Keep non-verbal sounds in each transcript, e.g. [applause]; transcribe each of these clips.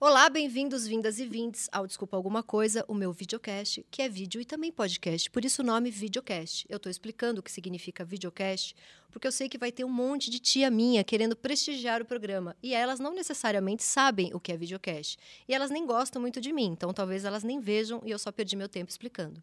Olá, bem-vindos, vindas e vindes ao Desculpa Alguma Coisa, o meu videocast, que é vídeo e também podcast, por isso o nome videocast. Eu estou explicando o que significa videocast, porque eu sei que vai ter um monte de tia minha querendo prestigiar o programa, e elas não necessariamente sabem o que é videocast, e elas nem gostam muito de mim, então talvez elas nem vejam e eu só perdi meu tempo explicando.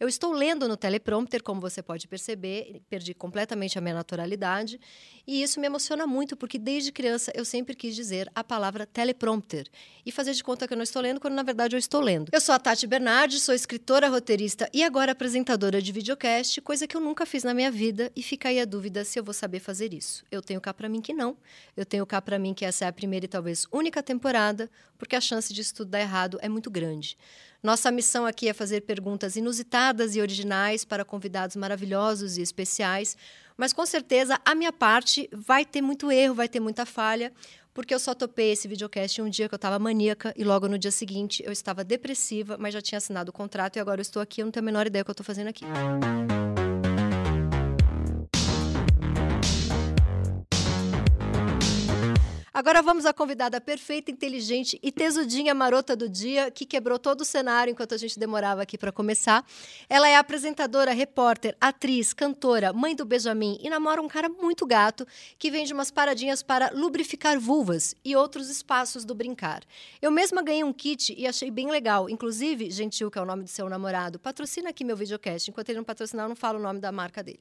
Eu estou lendo no teleprompter, como você pode perceber, perdi completamente a minha naturalidade, e isso me emociona muito, porque desde criança eu sempre quis dizer a palavra teleprompter e fazer de conta que eu não estou lendo, quando na verdade eu estou lendo. Eu sou a Tati Bernardi, sou escritora, roteirista e agora apresentadora de videocast, coisa que eu nunca fiz na minha vida, e fica aí a dúvida se eu vou saber fazer isso. Eu tenho cá para mim que não. Eu tenho cá para mim que essa é a primeira e talvez única temporada, porque a chance de isso tudo dar errado é muito grande. Nossa missão aqui é fazer perguntas inusitadas e originais para convidados maravilhosos e especiais, mas com certeza a minha parte vai ter muito erro, vai ter muita falha, porque eu só topei esse videocast um dia que eu estava maníaca e logo no dia seguinte eu estava depressiva, mas já tinha assinado o contrato e agora eu estou aqui, eu não tenho a menor ideia do que eu estou fazendo aqui. Agora vamos à convidada perfeita, inteligente e tesudinha marota do dia, que quebrou todo o cenário enquanto a gente demorava aqui para começar. Ela é apresentadora, repórter, atriz, cantora, mãe do Benjamin e namora um cara muito gato que vende umas paradinhas para lubrificar vulvas e outros espaços do brincar. Eu mesma ganhei um kit e achei bem legal. Inclusive, Gentil, que é o nome do seu namorado, patrocina aqui meu videocast. Enquanto ele não patrocinar, eu não falo o nome da marca dele.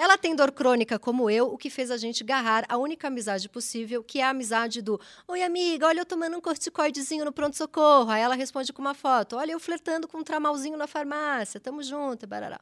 Ela tem dor crônica como eu, o que fez a gente agarrar a única amizade possível, que é a amizade do Oi, amiga, olha eu tomando um corticoidezinho no pronto-socorro. Aí ela responde com uma foto. Olha eu flertando com um tramalzinho na farmácia. Tamo junto, barará.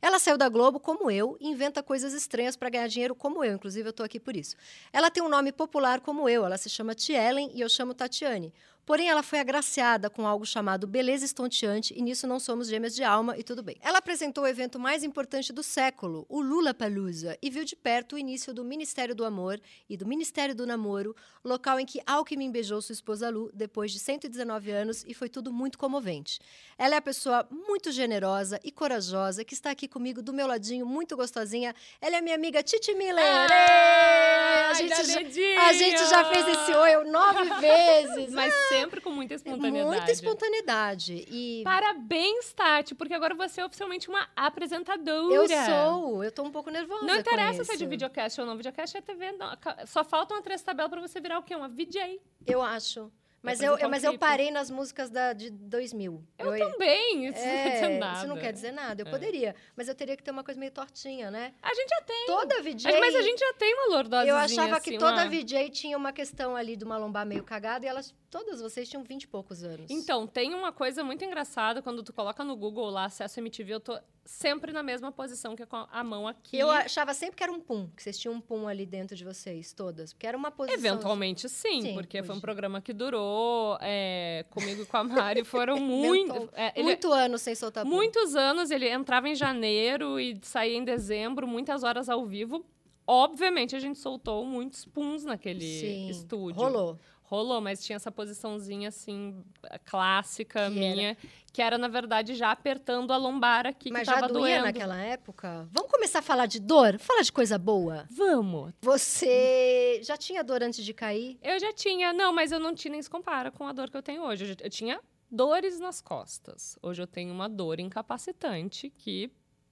Ela saiu da Globo como eu inventa coisas estranhas para ganhar dinheiro como eu. Inclusive, eu estou aqui por isso. Ela tem um nome popular como eu. Ela se chama Tielen e eu chamo Tatiane. Porém, ela foi agraciada com algo chamado beleza estonteante e nisso não somos gêmeas de alma e tudo bem. Ela apresentou o evento mais importante do século, o Lula Palusa, e viu de perto o início do Ministério do Amor e do Ministério do Namoro, local em que Alckmin beijou sua esposa Lu depois de 119 anos e foi tudo muito comovente. Ela é a pessoa muito generosa e corajosa que está aqui comigo do meu ladinho, muito gostosinha. Ela é minha amiga Titi Miller. Ah, a, gente já, a gente já fez esse oi nove vezes. Mas [laughs] sempre com muita espontaneidade. Muita espontaneidade. E Parabéns, Tati, porque agora você é oficialmente uma apresentadora. eu sou, eu tô um pouco nervosa. Não interessa se é de videocast ou não. Videocast é TV. não. Só falta uma três tabela pra você virar o quê? Uma VJ. Eu acho. Mas eu, eu- mas eu parei nas músicas da, de 2000. Eu, também. Isso não quer dizer É, nada. isso não quer dizer nada. Eu É. poderia. Mas eu teria que ter uma coisa meio tortinha, né? A gente já tem. Toda VJ... Mas, mas a gente já tem uma lordosezinha Eu achava assim, que toda uma- VJ tinha uma questão ali de uma lombar meio cagada e elas, todas vocês tinham 20 e poucos anos. Então, tem uma coisa muito engraçada. Quando tu coloca no Google lá, acesso MTV, eu tô sempre na mesma posição que é com a mão aqui. Eu achava sempre que era um pum, que vocês tinham um pum ali dentro de vocês, todas. Porque era uma posição. Eventualmente sim, Sim, porque foi um programa que durou é, comigo e com a Mari. Foram [laughs] muito, é, ele- Muito ano sem soltar pum. muitos anos. Ele entrava em janeiro e saía em dezembro, muitas horas ao vivo. Obviamente, a gente soltou muitos puns naquele Sim, estúdio. Rolou. Rolou, mas tinha essa posiçãozinha, assim, clássica Que minha, que era, na verdade, já apertando a lombar aqui, Mas que já tava doía doendo. naquela época? Vamos começar a falar de dor? Falar de coisa boa. Vamos! Você já tinha dor antes de cair? Eu já tinha, não, mas eu não tinha nem se compara com a dor que eu tenho hoje. Eu, já- eu tinha dores nas costas. Hoje eu tenho uma dor incapacitante que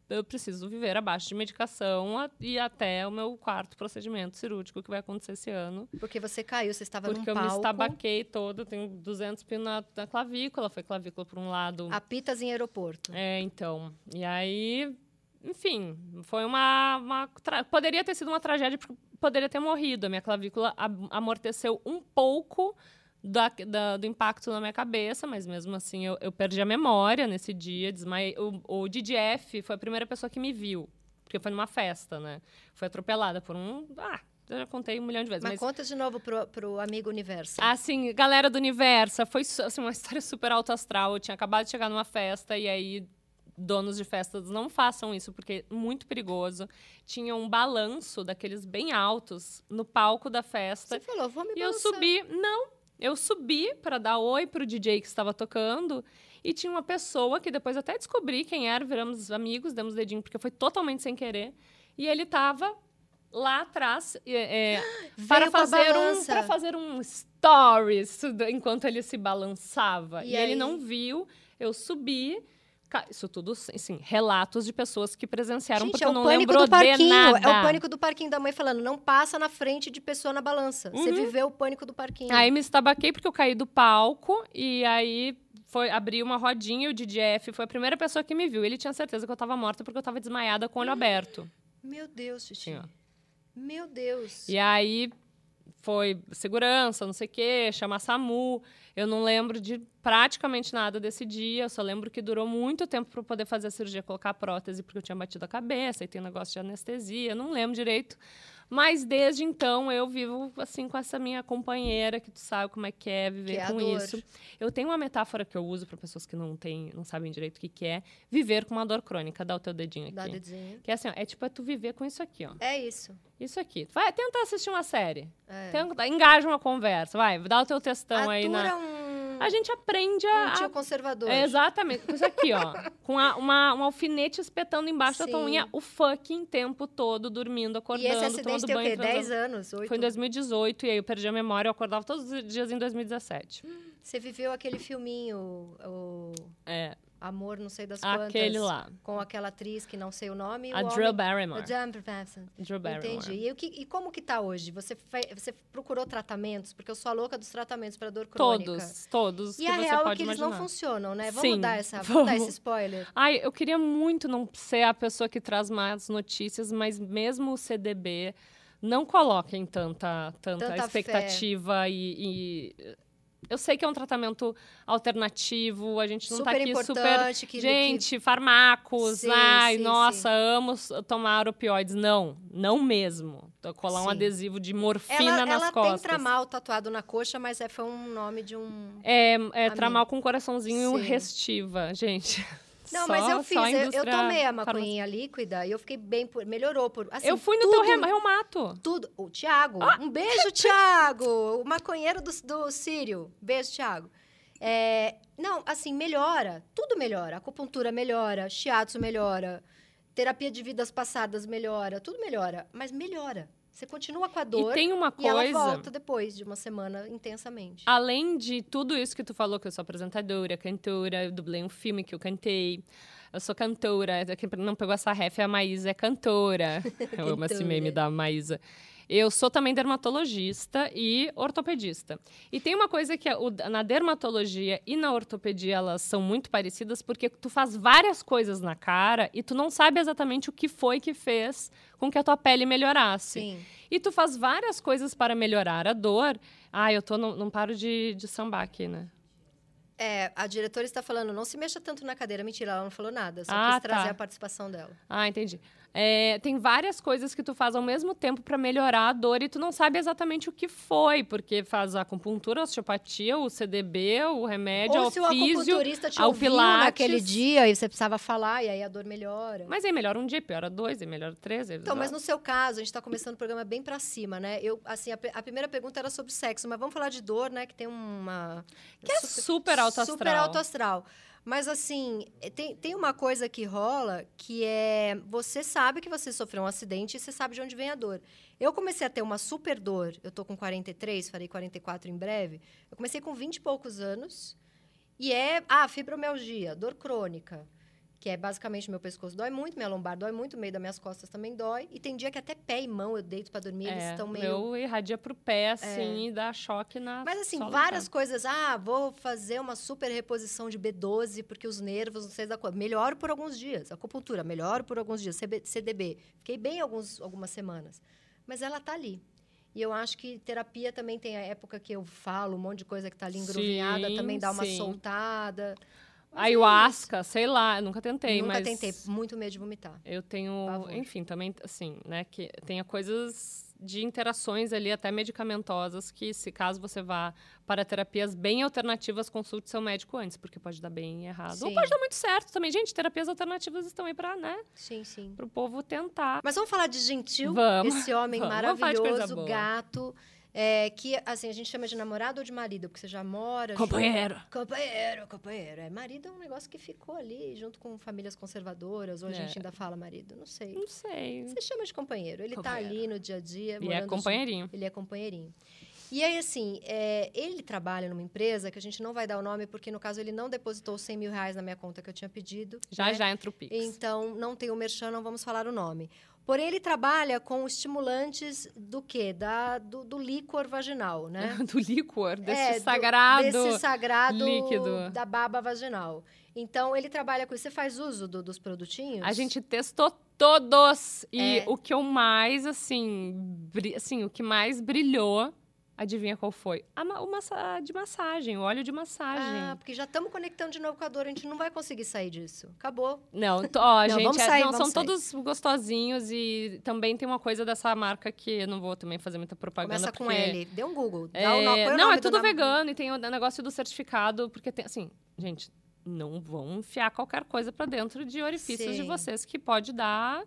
eu preciso viver abaixo de medicação a- e até o meu quarto procedimento cirúrgico que vai acontecer esse ano. Porque você caiu, você estava Porque num eu me palco. estabaquei toda, eu tenho 200 pinos na, na clavícula, foi clavícula por um lado. Apitas em aeroporto. É, então. E aí, enfim, foi uma. uma Poderia ter sido uma tragédia, porque poderia ter morrido. A minha clavícula am- amorteceu um pouco da- da- do impacto na minha cabeça, mas mesmo assim eu, eu perdi a memória nesse dia. Desmaiei. O, o DDF foi a primeira pessoa que me viu, porque foi numa festa, né? Foi atropelada por um. Ah, eu já contei um milhão de vezes. Mas, mas conta de novo pro, pro amigo universo. Assim, galera do Universo, foi assim, uma [laughs] história super alto astral. Eu tinha acabado de chegar numa festa e aí donos de festas não façam isso porque é muito perigoso. Tinha um balanço daqueles bem altos no palco da festa Você falou, vou me e eu balançar. subi, não, eu subi para dar oi pro DJ que estava tocando e tinha uma pessoa que depois até descobri quem era, viramos amigos, demos dedinho porque foi totalmente sem querer. E ele tava lá atrás é, é, [gasps] para fazer um para fazer um stories enquanto ele se balançava. E E, ele não viu. Eu subi. Isso tudo, assim, relatos de pessoas que presenciaram, Gente, porque é não lembro do parquinho. de nada. É o pânico do parquinho da mãe falando, não passa na frente de pessoa na balança. Você Uhum. viveu o pânico do parquinho. Aí me estabaquei porque eu caí do palco e aí foi abri uma rodinha e o DJF foi a primeira pessoa que me viu. Ele tinha certeza que eu tava morta porque eu tava desmaiada com o olho aberto. Meu Deus, Titi. Sim. Meu Deus. E aí foi segurança, não sei o quê, chamar SAMU. Eu não lembro de praticamente nada desse dia. Eu só lembro que durou muito tempo para poder fazer a cirurgia, colocar a prótese, porque eu tinha batido a cabeça e tem um negócio de anestesia. Não lembro direito. Mas desde então eu vivo assim com essa minha companheira, que tu sabe como é que é viver Que é com dor. isso. Eu tenho uma metáfora que eu uso para pessoas que não têm, não sabem direito o que, que é viver com uma dor crônica. Dá o teu dedinho aqui. Dá dedinho. Que é assim, ó, é tipo é tu viver com isso aqui, ó. É isso. Isso aqui. Vai tentar assistir uma série. É. Tenta, engaja uma conversa, vai, dá o teu textão aí Atura na. um, A gente aprende um a. tio a- conservador. É, exatamente, com isso aqui, ó. Com a- uma, um alfinete espetando embaixo da tua Sim. unha o fucking tempo todo, dormindo, E acordando, esse acidente tomando tem o banho. quê? transando. 10 anos? 8? Foi em 2018 e aí eu perdi a memória, eu acordava todos os dias em 2017. Você viveu aquele filminho, o É, Amor não sei das quantas. aquele lá. Com aquela atriz que não sei o nome. A o Drew homem- Barrymore. A Drew Barrymore. Entendi. E, o que, e como que tá hoje? Você, você procurou tratamentos? Porque eu sou a louca dos tratamentos para dor crônica. Todos, todos E a real é que eles imaginar. não funcionam, né? Vamos Sim, dar essa, vamos dar esse spoiler. Ai, eu queria muito não ser a pessoa que traz más notícias, mas mesmo o CDB não coloquem tanta, tanta, Tanta expectativa e, e- Eu sei que é um tratamento alternativo, a gente não super tá aqui super. importante. Que, Gente, farmacos, Sim, ai, sim, nossa, amo s- tomar opioides. Não, não mesmo. Tô colar um Sim. adesivo de que morfina ela, nas ela costas. tem tramal tatuado na coxa, mas é, foi um nome de um... É, é tramal com coraçãozinho e um Sim. restiva, [laughs] gente. Não, Só- mas eu fiz. Eu, eu tomei a maconhinha líquida e eu fiquei bem... Por, melhorou. Por, assim, Eu fui no tudo, teu reu- reumato. Tudo. O Thiago. Ah! Um beijo, Thiago. O maconheiro do, do Sírio. Beijo, Thiago. É, não, assim, melhora. Tudo melhora. Acupuntura melhora. Shiatsu melhora. Terapia de vidas passadas melhora. Tudo melhora. Mas melhora. Você continua com a dor E tem uma e ela coisa. volta depois de uma semana intensamente. Além de tudo isso que tu falou, que eu sou apresentadora, cantora, eu dublei um filme que eu cantei. Eu sou cantora. é Quem não pegou essa ref, a Maísa é cantora. [laughs] eu amo esse meme da Maísa. Eu sou também dermatologista e ortopedista. E tem uma coisa que é na dermatologia e na ortopedia elas são muito parecidas porque tu faz várias coisas na cara e tu não sabe exatamente o que foi que fez com que a tua pele melhorasse. Sim. E tu faz várias coisas para melhorar a dor. Ah, eu tô não, não paro de, de sambar aqui, né? É, a diretora está falando, não se mexa tanto na cadeira. Mentira, ela não falou nada. Só Ah, quis trazer tá. a participação dela. Ah, entendi. É, tem várias coisas que tu faz ao mesmo tempo para melhorar a dor e tu não sabe exatamente o que foi, porque faz a acupuntura, a osteopatia, o CDB, o remédio, Ou o se o físio. acupunturista te ao pilates. naquele dia e você precisava falar, e aí a dor melhora. Mas aí melhora um dia, piora dois, aí melhora três. Aí Então, mas no seu caso, a gente está começando o programa bem para cima, né? Eu, assim, a, a primeira pergunta era sobre sexo, mas vamos falar de dor, né? Que tem uma... Que é super alto astral. Super alto astral. Mas, assim, eh, tem, tem uma coisa que rola que é... Você sabe que você sofreu um acidente e você sabe de onde vem a dor. Eu comecei a ter uma super dor, eu tô com 43, farei 44 em breve. Eu comecei com 20 e poucos anos. E é, ah, fibromialgia, dor crônica. Que é basicamente meu pescoço dói muito, minha lombar dói muito, o meio das minhas costas também dói. E tem dia que até pé e mão eu deito para dormir, eles É, estão meio. Eu irradia pro pé, assim, e dá choque na. Mas assim, várias coisas. Ah, vou fazer uma super reposição de B12 porque os nervos, não sei da coisa. Melhoro por alguns dias. Acupuntura, melhoro por alguns dias. CB CDB. Fiquei bem alguns, algumas semanas. Mas ela tá ali. E eu acho que terapia também tem a época que eu falo um monte de coisa que tá ali engruvinhada, Sim, também dá uma sim. soltada. É Ayahuasca, sei lá, nunca tentei, Nunca mas. tentei, muito medo de vomitar. Eu tenho, Pavor. enfim, também, assim, né, que tenha coisas de interações ali, até medicamentosas, que se caso você vá para terapias bem alternativas, consulte seu médico antes, porque pode dar bem errado. Ou Sim. pode dar muito certo também. Gente, terapias alternativas estão aí para, né, Sim, sim. para o povo tentar. Mas vamos falar de Gentil, Vamos, esse homem vamos. Vamos falar de coisa maravilhoso, boa. É, que, assim, a gente chama de namorado ou de marido? Porque você já mora... Companheiro. junto- Companheiro, companheiro. É, marido é um negócio que ficou ali junto com famílias conservadoras. Ou a É. gente ainda fala marido? Não sei. Não sei. Você chama de companheiro. Ele tá Companheiro. ali no dia a dia. E é morando junto. companheirinho. Ele é companheirinho. E aí, assim, é, ele trabalha numa empresa que a gente não vai dar o nome, porque no caso ele não depositou os 100 mil reais na minha conta que eu tinha pedido. Já né? já entra o Pix. Então, não tem o merchan, não vamos falar o nome. Porém, ele trabalha com estimulantes do quê? Da, do, do líquor vaginal, né? [laughs] Do líquor, desse É, do- sagrado. desse sagrado líquido. da baba vaginal. Então, ele trabalha com isso. Você faz uso do- dos produtinhos? A gente testou todos. E É. o que eu mais, assim, bri- assim, o que mais brilhou, adivinha qual foi? A o massa de massagem, o óleo de massagem. Ah, porque já estamos conectando de novo com a dor, a gente não vai conseguir sair disso. Acabou. Não, ó, [laughs] Não, gente, vamos é- sair, não, vamos são sair. todos gostosinhos e também tem uma coisa dessa marca que eu não vou também fazer muita propaganda. Começa com porque... L. Dê um Google. É, não, nome é do tudo vegano e tem o negócio do certificado, porque tem, assim, gente, não vão enfiar qualquer coisa pra dentro de orifícios de Sim. vocês que pode dar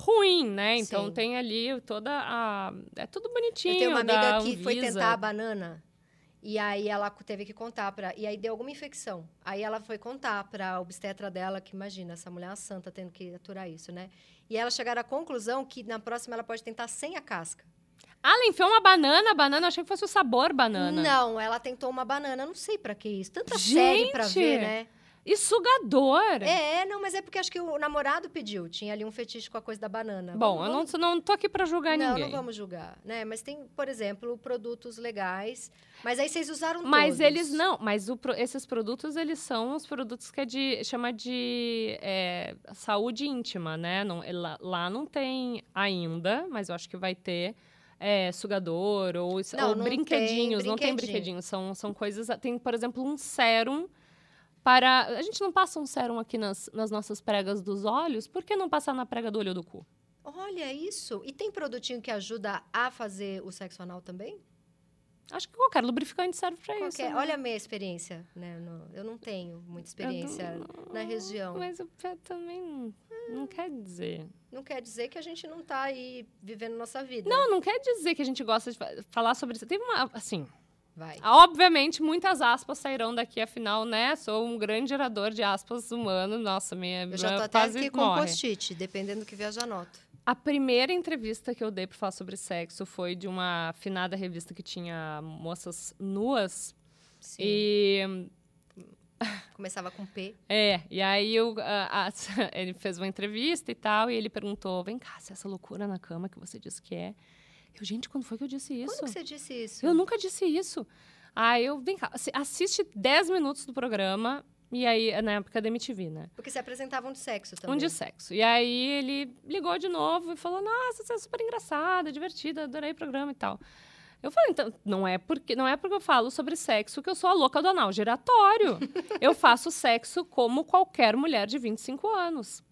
ruim, né? Então Sim. tem ali toda a. É tudo bonitinho. Eu tenho uma amiga que foi tentar a banana. E aí ela teve que contar para E aí deu alguma infecção. Aí ela foi contar pra obstetra dela, que imagina, essa mulher é uma santa tendo que aturar isso, né? E elas chegaram à conclusão que na próxima ela pode tentar sem a casca. Ah, ela enfiou uma banana, banana, achei que fosse o sabor banana. Não, ela tentou uma banana. Não sei pra que isso. Tanta série pra Gente! ver, né? E sugador. É, não, mas é porque acho que o namorado pediu. Tinha ali um fetiche com a coisa da banana. Bom, Vamos- eu vamos- não, não tô aqui pra julgar não, ninguém. não vamos julgar, né? Mas tem, por exemplo, produtos legais. Mas aí vocês usaram Mas todos. eles não, mas o esses produtos, eles são os produtos que é de, chama de é, saúde íntima, né? Não, é lá, lá não tem ainda, mas eu acho que vai ter é, sugador ou, Não, ou não tem brinquedinhos, não tem brinquedinho. brinquedinhos, são, são coisas, tem, por exemplo, um sérum para, a gente não passa um sérum aqui nas, nas nossas pregas dos olhos, por que não passar na prega do olho do cu? Olha isso. E tem produtinho que ajuda a fazer o sexo anal também? Acho que qualquer lubrificante serve para isso. Né? Olha a minha experiência, né? No- eu não tenho muita experiência Eu na região. Mas o pé também não- não quer dizer. Não quer dizer que a gente não tá aí vivendo nossa vida. Não, não quer dizer que a gente gosta de fa- falar sobre isso. Teve uma, assim, Vai. obviamente muitas aspas sairão daqui, afinal, né? Sou um grande gerador de aspas humano. Nossa, minha Eu já tô até aqui com post-it, dependendo do que já anoto. A primeira entrevista que eu dei para falar sobre sexo foi de uma afinada revista que tinha moças nuas. Sim. E [laughs] Começava com P. É, e aí eu, a- a- [laughs] ele fez uma entrevista e tal, e ele perguntou: vem cá, se essa loucura na cama que você disse que é. Eu, gente, quando foi que eu disse isso? Quando que você disse isso? Eu nunca disse isso. Aí eu, vem cá, assi- assiste 10 minutos do programa, e aí, na época da MTV, né? Porque se apresentavam de sexo também. Um de sexo. E aí ele ligou de novo e falou: Nossa, você é super engraçada, divertida, adorei o programa e tal. Eu falei, então, não é porque não é porque eu falo sobre sexo que eu sou a louca do anal giratório. eu faço sexo como qualquer mulher de 25 anos.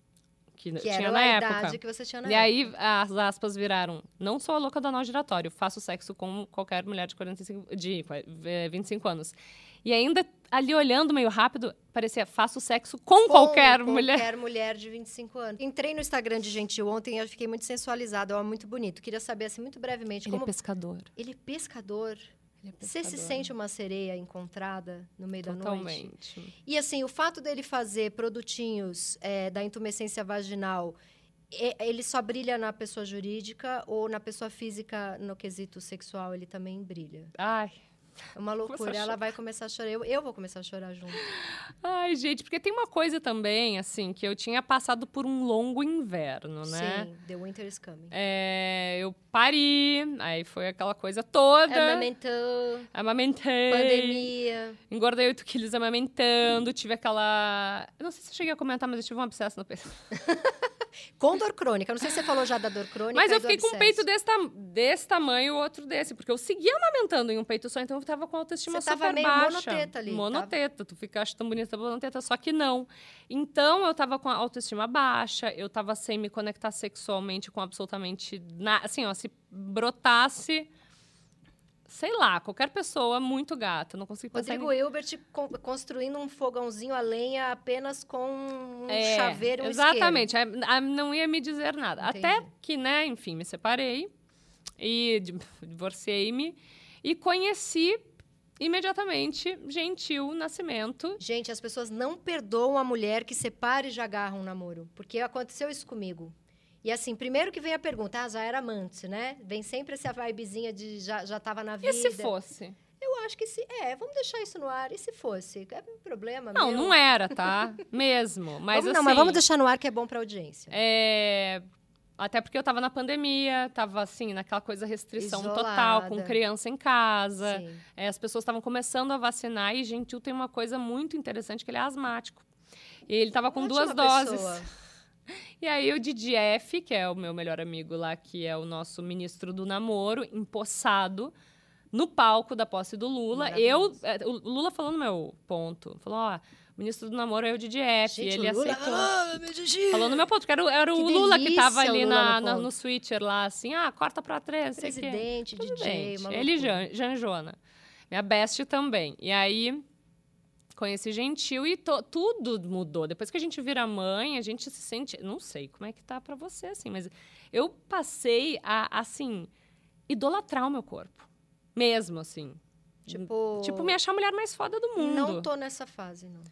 Que, Que tinha na época. idade que você tinha na E época. aí as aspas viraram: não sou a louca do anal giratório, faço sexo como qualquer mulher de 45, de eh, 25 anos. E ainda ali olhando meio rápido, parecia faço sexo com, Com qualquer mulher. Qualquer mulher [laughs] de 25 anos. Entrei no Instagram de Gentil ontem e eu fiquei muito sensualizada, é muito bonito. Queria saber, assim, muito brevemente, Ele como... é pescador. Ele é pescador. É Você se sente uma sereia encontrada no meio da noite? Totalmente. E assim, o fato dele fazer produtinhos é, da intumescência vaginal, ele só brilha na pessoa jurídica ou na pessoa física, no quesito sexual, ele também brilha? Ai. É uma loucura. Ela vai começar a chorar. Eu, eu vou começar a chorar junto. Ai, gente, porque tem uma coisa também, assim, que eu tinha passado por um longo inverno, né? Sim, The Winter is Coming. É, eu pari, aí foi aquela coisa toda. Amamentou, Amamentei. pandemia. Engordei 8 quilos amamentando. Tive aquela. Eu não sei se eu cheguei a comentar, mas eu tive um abscesso no peito. [laughs] Com dor crônica. Não sei se você falou já da dor crônica. Mas eu fiquei com um peito desse, tam- desse tamanho e o outro desse. Porque eu seguia amamentando em um peito só, então eu tava com a autoestima Você tava super meio baixa. monoteta ali, Monoteta. Tu fica, acho tão bonita monoteta, só que não. Então eu tava com a autoestima baixa, eu tava sem me conectar sexualmente com absolutamente nada. Assim, ó, se brotasse. Sei lá, qualquer pessoa muito gata. Não consigo pensar em Rodrigo Hilbert con- construindo um fogãozinho a lenha apenas com um É, chaveiro um Exatamente. A- não ia me dizer nada. Entendi. Até que, né, enfim, me separei. E di- [laughs] divorciei-me e conheci imediatamente Gentil Nascimento. Gente, as pessoas não perdoam a mulher que separa e já agarra um namoro. Porque aconteceu isso comigo. E assim, primeiro que vem a pergunta, ah, já era amante, né? Vem sempre essa vibezinha de já, já tava na vida. E se fosse? Eu acho que se. É, vamos deixar isso no ar. E se fosse? É um problema. Não, meu. não era, tá? [laughs] Mesmo. Mas vamos, assim, Não, mas vamos deixar no ar que é bom pra audiência. É, Até porque eu tava na pandemia, tava assim, naquela coisa restrição total, com Isolada. criança em casa. É, as pessoas estavam começando a vacinar e Gentil tem uma coisa muito interessante, que ele é asmático. E ele tava com Ótima duas doses. pessoa. [laughs] E aí o DDF, que é o meu melhor amigo lá, que é o nosso ministro do namoro, empossado no palco da posse do Lula. Eu, é, o Lula falou no meu ponto. Falou, ó, o ministro do namoro é o DDF. Gente, ele Lula... aceitou. Ah, meu. Falou no meu ponto, que era, o- era Que o Lula que tava ali na, no na- no switcher lá, assim, ah, corta pra três, não sei. Presidente, DJ, Presidente. Ele e. Jan, Janjona. Minha best também. E aí, conheci Gentil e to- tudo mudou. Depois que a gente vira mãe, a gente se sente... Não sei como é que tá pra você, assim, mas eu passei a, assim, idolatrar o meu corpo. Mesmo, assim. Tipo, Tipo, me achar a mulher mais foda do mundo. Não tô nessa fase, não.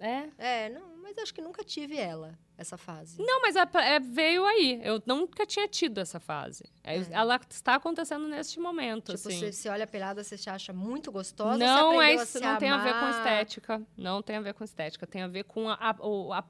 É? É, não, mas acho que nunca tive ela, essa fase. Não, mas é- é- veio aí. Eu nunca tinha tido essa fase. É, É. Ela está acontecendo neste momento, Tipo, assim. você, você olha pelada, você se acha muito gostosa, não é isso, não tem a ver com amar. estética. Não tem a ver com estética. Tem a ver com a. a- a-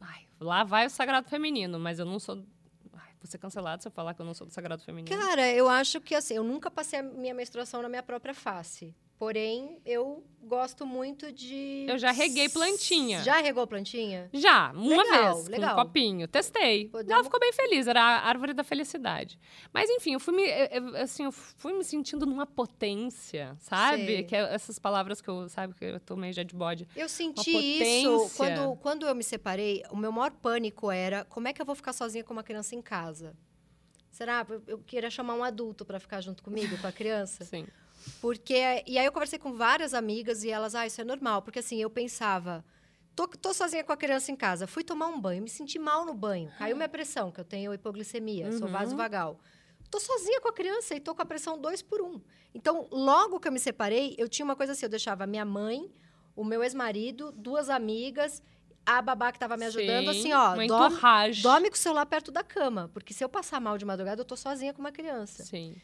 Ai, lá vai o sagrado feminino, mas eu não sou. Vou ser cancelado se eu falar que eu não sou do sagrado feminino. Cara, eu acho que assim, eu nunca passei a minha menstruação na minha própria face. Porém, eu gosto muito de. Eu já reguei plantinha. Já regou plantinha? Já, uma Legal, vez, legal. com um copinho. Testei. Podemos- Ela ficou bem feliz, era a árvore da felicidade. Mas, enfim, eu fui me, eu- assim, eu fui me sentindo numa potência, sabe? Sei. Que é essas palavras que eu, sabe, que eu tô meio já de bode. Eu senti isso quando, quando eu me separei. O meu maior pânico era como é que eu vou ficar sozinha com uma criança em casa? Será? Eu queria chamar um adulto para ficar junto comigo, com a criança. Sim. Porque. E aí eu conversei com várias amigas e elas, ah, isso é normal. Porque assim, eu pensava. Tô, tô sozinha com a criança em casa. Fui tomar um banho, me senti mal no banho. Caiu minha pressão, que eu tenho hipoglicemia, sou Uhum. vasovagal. Tô sozinha com a criança e tô com a pressão 2 por 1. Um. Então, logo que eu me separei, eu tinha uma coisa assim: eu deixava minha mãe, o meu ex-marido, duas amigas, a babá que tava me ajudando, Sim, assim, ó, dorme, dorme com o celular perto da cama. Porque se eu passar mal de madrugada, eu tô sozinha com uma criança. Sim.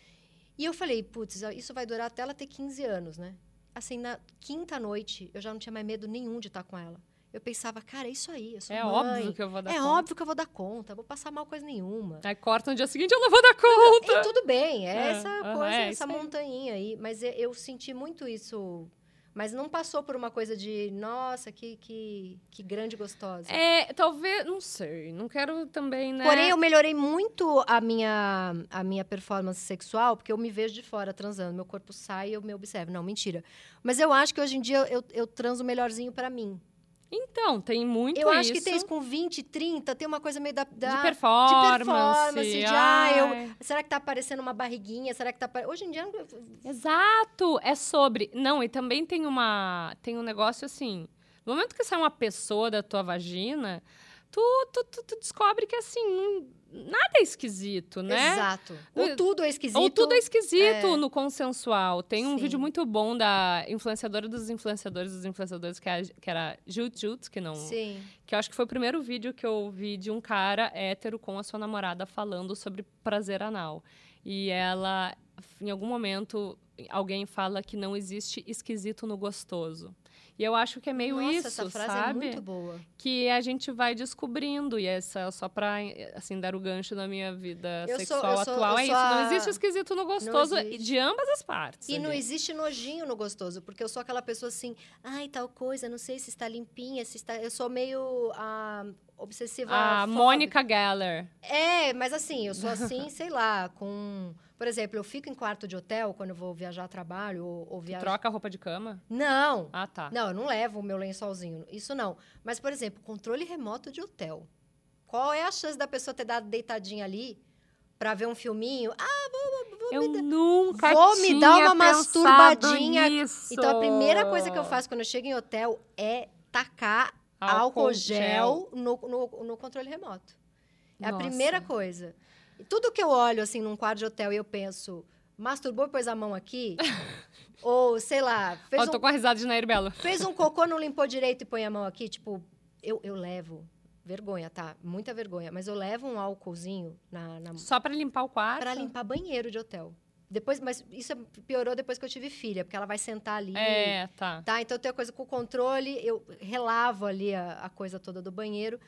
E eu falei, putz, isso vai durar até ela ter 15 anos, né? Assim, na quinta noite, eu já não tinha mais medo nenhum de estar com ela. Eu pensava, cara, é isso aí, É mãe. óbvio que eu vou dar É conta. óbvio que eu vou dar conta, vou passar mal coisa nenhuma. Aí corta no dia seguinte, eu não vou dar conta. E tudo bem, é, É, essa coisa, é essa isso aí. montanha aí. Mas eu senti muito isso. Mas não passou por uma coisa de, nossa, que, que, que grande gostosa. É, talvez, não sei, não quero também, né? Porém, eu melhorei muito a minha, a minha performance sexual, porque eu me vejo de fora transando. Meu corpo sai e eu me observo. Não, mentira. Mas eu acho que hoje em dia eu, eu transo melhorzinho pra mim. Então, tem muito eu isso. acho que tem isso com 20, 30, tem uma coisa meio da. da de performance. de performance, de, ah, eu, será que tá aparecendo uma barriguinha? Será que tá Hoje em dia. Exato, é sobre. Não, e também tem uma tem um negócio assim. No momento que sai uma pessoa da tua vagina, tu, tu, tu, tu descobre que assim, não- nada é esquisito, né? Exato. Ou tudo é esquisito. Ou tudo é esquisito é. no consensual. Tem um Sim. vídeo muito bom da influenciadora dos influenciadores dos influenciadores, que, é, que era Jut Jut, que não. Sim. Que eu acho que foi o primeiro vídeo que eu vi de um cara hétero com a sua namorada falando sobre prazer anal. E ela, em algum momento, alguém fala que não existe esquisito no gostoso. E eu acho que é meio Nossa, isso, essa frase sabe? é muito boa. Que a gente vai descobrindo. E essa, só pra, assim, dar o gancho na minha vida Eu sexual sou- atual, é sou isso. Não a- existe esquisito no gostoso de ambas as partes. E não ali. existe nojinho no gostoso, porque eu sou aquela pessoa assim, ai, tal coisa, não sei se está limpinha, se está. Eu sou meio ah, obsessiva. A fóbica. Mônica Geller. É, mas assim, eu sou assim, sei lá, com. Por exemplo, eu fico em quarto de hotel quando eu vou viajar a trabalho ou, ou viajar. Troca a roupa de cama? Não! Ah, tá. Não, eu não levo o meu lençolzinho. Isso não. Mas, por exemplo, controle remoto de hotel. Qual é a chance da pessoa ter dado deitadinha ali pra ver um filminho? Ah, vou, vou, Eu me dar. nunca Vou me dar uma masturbadinha. nisso. Então, a primeira coisa que eu faço quando eu chego em hotel é tacar álcool, gel, No, no, no controle remoto. É a Nossa. primeira coisa. Tudo que eu olho, assim, num quarto de hotel e eu penso, masturbou e pôs a mão aqui? [laughs] Ou, sei lá, fez, Ó, tô um, com a risada de Nair Belo. fez um cocô, não limpou [laughs] direito e põe a mão aqui? Tipo, eu, eu levo. Vergonha, tá? Muita vergonha. Mas eu levo um álcoolzinho na, na Só pra limpar o quarto? para limpar banheiro de hotel. Depois, mas isso piorou depois que eu tive filha, porque ela vai sentar ali. É, tá. Tá? Então tem a coisa com o controle, eu relavo ali a, a coisa toda do banheiro.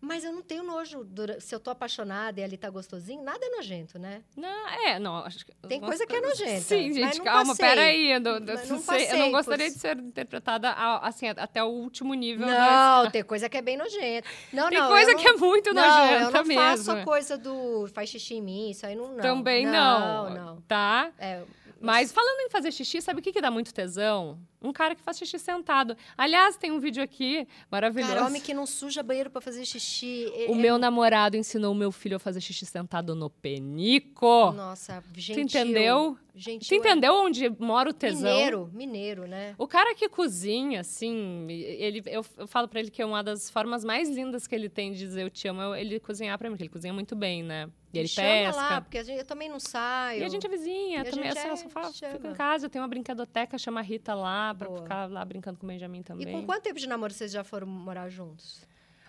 Mas eu não tenho nojo. se eu tô apaixonada e ali tá gostosinho, nada é nojento, né? Não, é, não. Acho que, Tem coisa que é nojenta, Sim, mas gente, calma, passei. peraí. Eu não, eu Mas não sei, eu não por- gostaria de ser interpretada assim, até o último nível. Não, tem [laughs] coisa que é bem nojenta. Não, Tem não. coisa eu não, que é muito não, nojenta eu não mesmo. faço a coisa do faz xixi em mim, isso aí não. não. Também não. não. Não, Tá? É, Mas falando em fazer xixi, sabe o que, que dá muito tesão? Um cara que faz xixi sentado. Aliás, tem um vídeo aqui maravilhoso. cara, homem que não suja banheiro pra fazer xixi. é- O é- meu namorado ensinou o meu filho a fazer xixi sentado no penico. Nossa, Tu gentil. entendeu? Gentil Tu é entendeu onde mora o tesão? Mineiro, mineiro, né? O cara que cozinha, assim, ele, eu, eu falo pra ele que é uma das formas mais lindas que ele tem de dizer eu te amo é ele cozinhar pra mim, porque ele cozinha muito bem, né? E ele Chama pesca. lá, porque a gente, eu também não saio. E a gente é vizinha, E também, assim, é- eu só falo, chama. fico em casa, eu tenho uma brincadoteca, chama Rita lá, pra Boa. ficar lá brincando com o Benjamin E também. com quanto tempo de namoro vocês já foram morar juntos?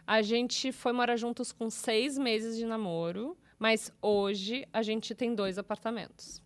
A gente foi morar juntos com seis meses de namoro, mas hoje a gente tem dois apartamentos.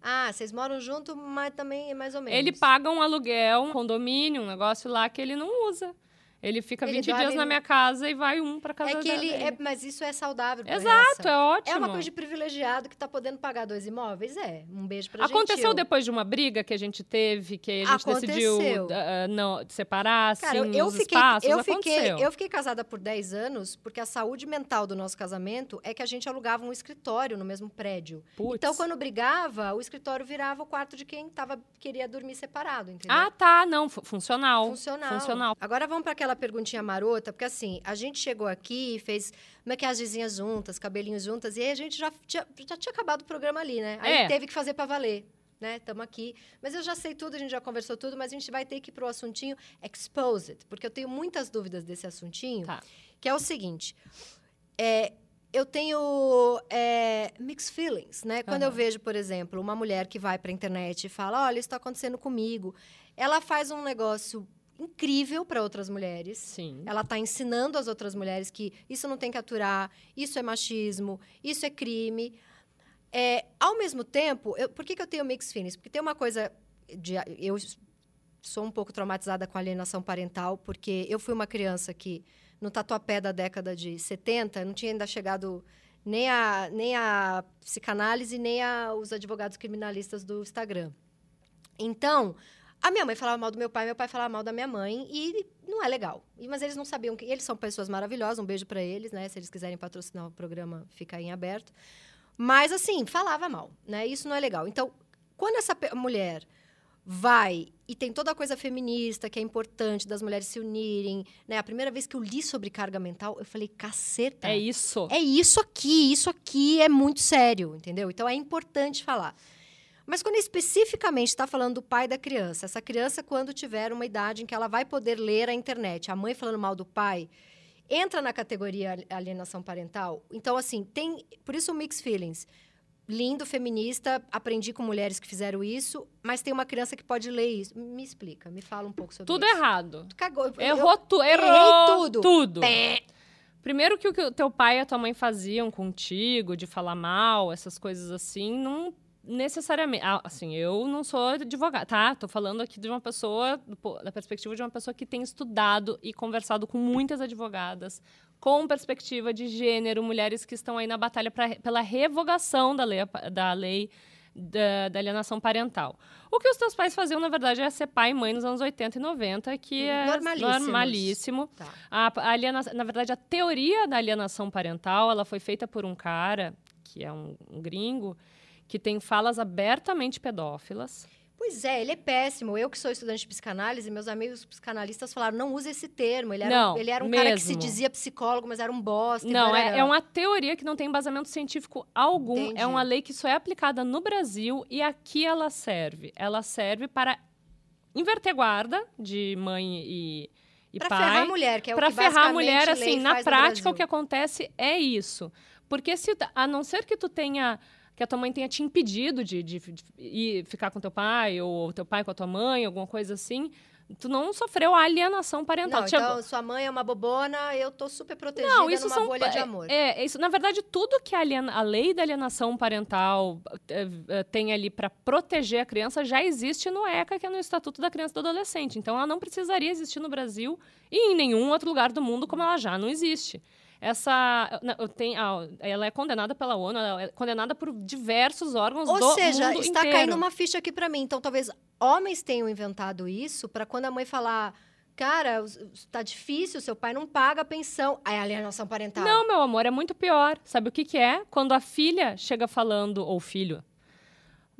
Ah, vocês moram junto, mas também é mais ou menos. Ele paga um aluguel, um condomínio, um negócio lá que ele não usa. Ele fica Ele 20 dorme dias na minha casa e vai um pra casa É que ele dele. é, mas isso é saudável. pra Exato, é ótimo. É uma coisa de privilegiado que tá podendo pagar dois imóveis? É. Um beijo pra Aconteceu Gentil. depois de uma briga que a gente teve, que a gente Aconteceu. decidiu ah, não separar, Cara, assim, eu fiquei, espaços, eu, fiquei, aconteceu. eu fiquei casada por 10 anos porque a saúde mental do nosso casamento é que a gente alugava um escritório no mesmo prédio. Putz. Então, quando brigava, o escritório virava o quarto de quem tava, queria dormir separado, entendeu? Ah, tá, não, fu- funcional. Funcional. Funcional. Agora vamos para aquela perguntinha marota, porque assim, a gente chegou aqui, fez maquiagemzinhas juntas, cabelinhos juntas, e aí a gente já tinha, já tinha acabado o programa ali, né? Aí É. teve que fazer para valer. Né, estamos aqui. Mas eu já sei tudo, a gente já conversou tudo, mas a gente vai ter que ir pro assuntinho exposed, porque eu tenho muitas dúvidas desse assuntinho, Tá. que é o seguinte: é, eu tenho é, mixed feelings, né? Quando eu vejo, por exemplo, uma mulher que vai para a internet e fala: olha, isso está acontecendo comigo. Ela faz um negócio incrível para outras mulheres. Sim. Ela está ensinando as outras mulheres que isso não tem que aturar, isso é machismo, isso é crime. É, ao mesmo tempo, eu- por que, que eu tenho mixed feelings? Porque tem uma coisa. De, eu sou um pouco traumatizada com alienação parental, porque eu fui uma criança que, no tatuapé da década de 70, não tinha ainda chegado nem a, nem a psicanálise, nem a, os advogados criminalistas do Instagram. Então, a minha mãe falava mal do meu pai, meu pai falava mal da minha mãe, e não é legal. Mas eles não sabiam que. Eles são pessoas maravilhosas, um beijo para eles, né? Se eles quiserem patrocinar o programa, fica aí em aberto. Mas, assim, falava mal, né? Isso não é legal. Então, quando essa mulher vai e tem toda a coisa feminista que é importante das mulheres se unirem, né? A primeira vez que eu li sobre carga mental, eu falei, caceta. É isso. É isso aqui, isso aqui é muito sério, entendeu? Então é importante falar. Mas quando especificamente está falando do pai da criança, essa criança, quando tiver uma idade em que ela vai poder ler a internet, a mãe falando mal do pai, entra na categoria ali- alienação parental. Então, assim, tem. Por isso o mixed feelings. Lindo, feminista, aprendi com mulheres que fizeram isso, mas tem uma criança que pode ler isso. Me explica, me fala um pouco sobre Tudo isso. errado. Cagou. Errou tudo. Errou tudo. tudo. Pé. Primeiro que o que o teu pai e a tua mãe faziam contigo, de falar mal, essas coisas assim, não necessariamente. Ah, assim, eu não sou advogada, tá? Tô falando aqui de uma pessoa, da perspectiva de uma pessoa que tem estudado e conversado com muitas advogadas, com perspectiva de gênero, mulheres que estão aí na batalha pra, pela revogação da lei, da lei da, da alienação parental. O que os teus pais faziam, na verdade, era ser pai e mãe nos anos 80 e 90, que é normalíssimo. Tá. A, a aliena- na verdade, a teoria da alienação parental, ela foi feita por um cara, que é um, um gringo, que tem falas abertamente pedófilas. Pois é, ele é péssimo. Eu que sou estudante de psicanálise, meus amigos psicanalistas falaram, não use esse termo. Ele era, Não, um, ele era um cara que se mesmo. dizia psicólogo, mas era um bosta. Não, é, barará. é uma teoria que não tem embasamento científico algum. Entendi. É uma lei que só é aplicada no Brasil e aqui ela serve. Ela serve para inverter guarda de mãe e, e Pra pai. ferrar a mulher, que é o Para que ferrar a mulher, assim, na prática o que acontece é isso. Porque se, a não ser que tu tenha que a tua mãe tenha te impedido de, de, de ir ficar com teu pai ou teu pai com a tua mãe, alguma coisa assim, tu não sofreu a alienação parental. Não, então, sua mãe é uma bobona, eu tô super protegida não, isso numa são, bolha de amor. É, é, isso, na verdade, tudo que a, aliena, a lei da alienação parental é, tem ali para proteger a criança já existe no ECA, que é no Estatuto da Criança e do Adolescente. Então, ela não precisaria existir no Brasil e em nenhum outro lugar do mundo como ela já não existe essa tem, ela é condenada pela ONU, ela é condenada por diversos órgãos Ou do seja, mundo está inteiro. caindo uma ficha aqui para mim. Então, talvez homens tenham inventado isso para quando a mãe falar cara, tá difícil, seu pai não paga a pensão. Aí a alienação parental. Não, meu amor, é muito pior. Sabe o que, que é? Quando a filha chega falando, ou filho,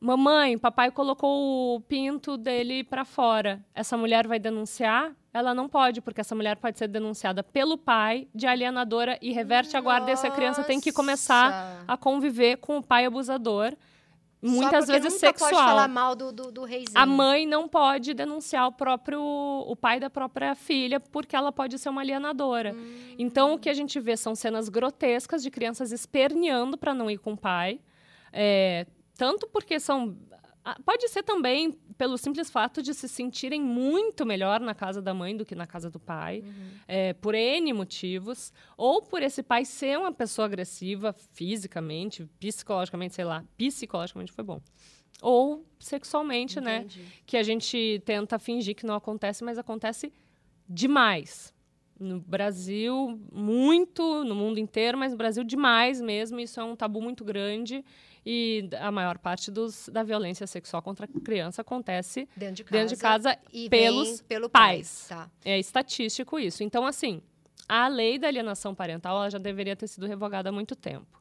mamãe, papai colocou o pinto dele para fora. Essa mulher vai denunciar? ela não pode, porque essa mulher pode ser denunciada pelo pai de alienadora e reverte Nossa. a guarda e essa criança tem que começar a conviver com o pai abusador. Muitas vezes sexual. pode falar mal do, do, do reizinho. A mãe não pode denunciar o próprio o pai da própria filha porque ela pode ser uma alienadora. Hum. Então o que a gente vê são cenas grotescas de crianças esperneando para não ir com o pai. É, tanto porque são Pode ser também pelo simples fato de se sentirem muito melhor na casa da mãe do que na casa do pai, uhum. é, por N motivos, ou por esse pai ser uma pessoa agressiva fisicamente, psicologicamente, sei lá, psicologicamente foi bom. Ou sexualmente, né, Entendi. né? Que a gente tenta fingir que não acontece, mas acontece demais. No Brasil, muito, no mundo inteiro, mas no Brasil demais mesmo. Isso é um tabu muito grande. E a maior parte dos, da violência sexual contra a criança acontece dentro de casa, dentro de casa e pelos pelo pais. Pai. Tá. É estatístico isso. Então, assim, a lei da alienação parental ela já deveria ter sido revogada há muito tempo.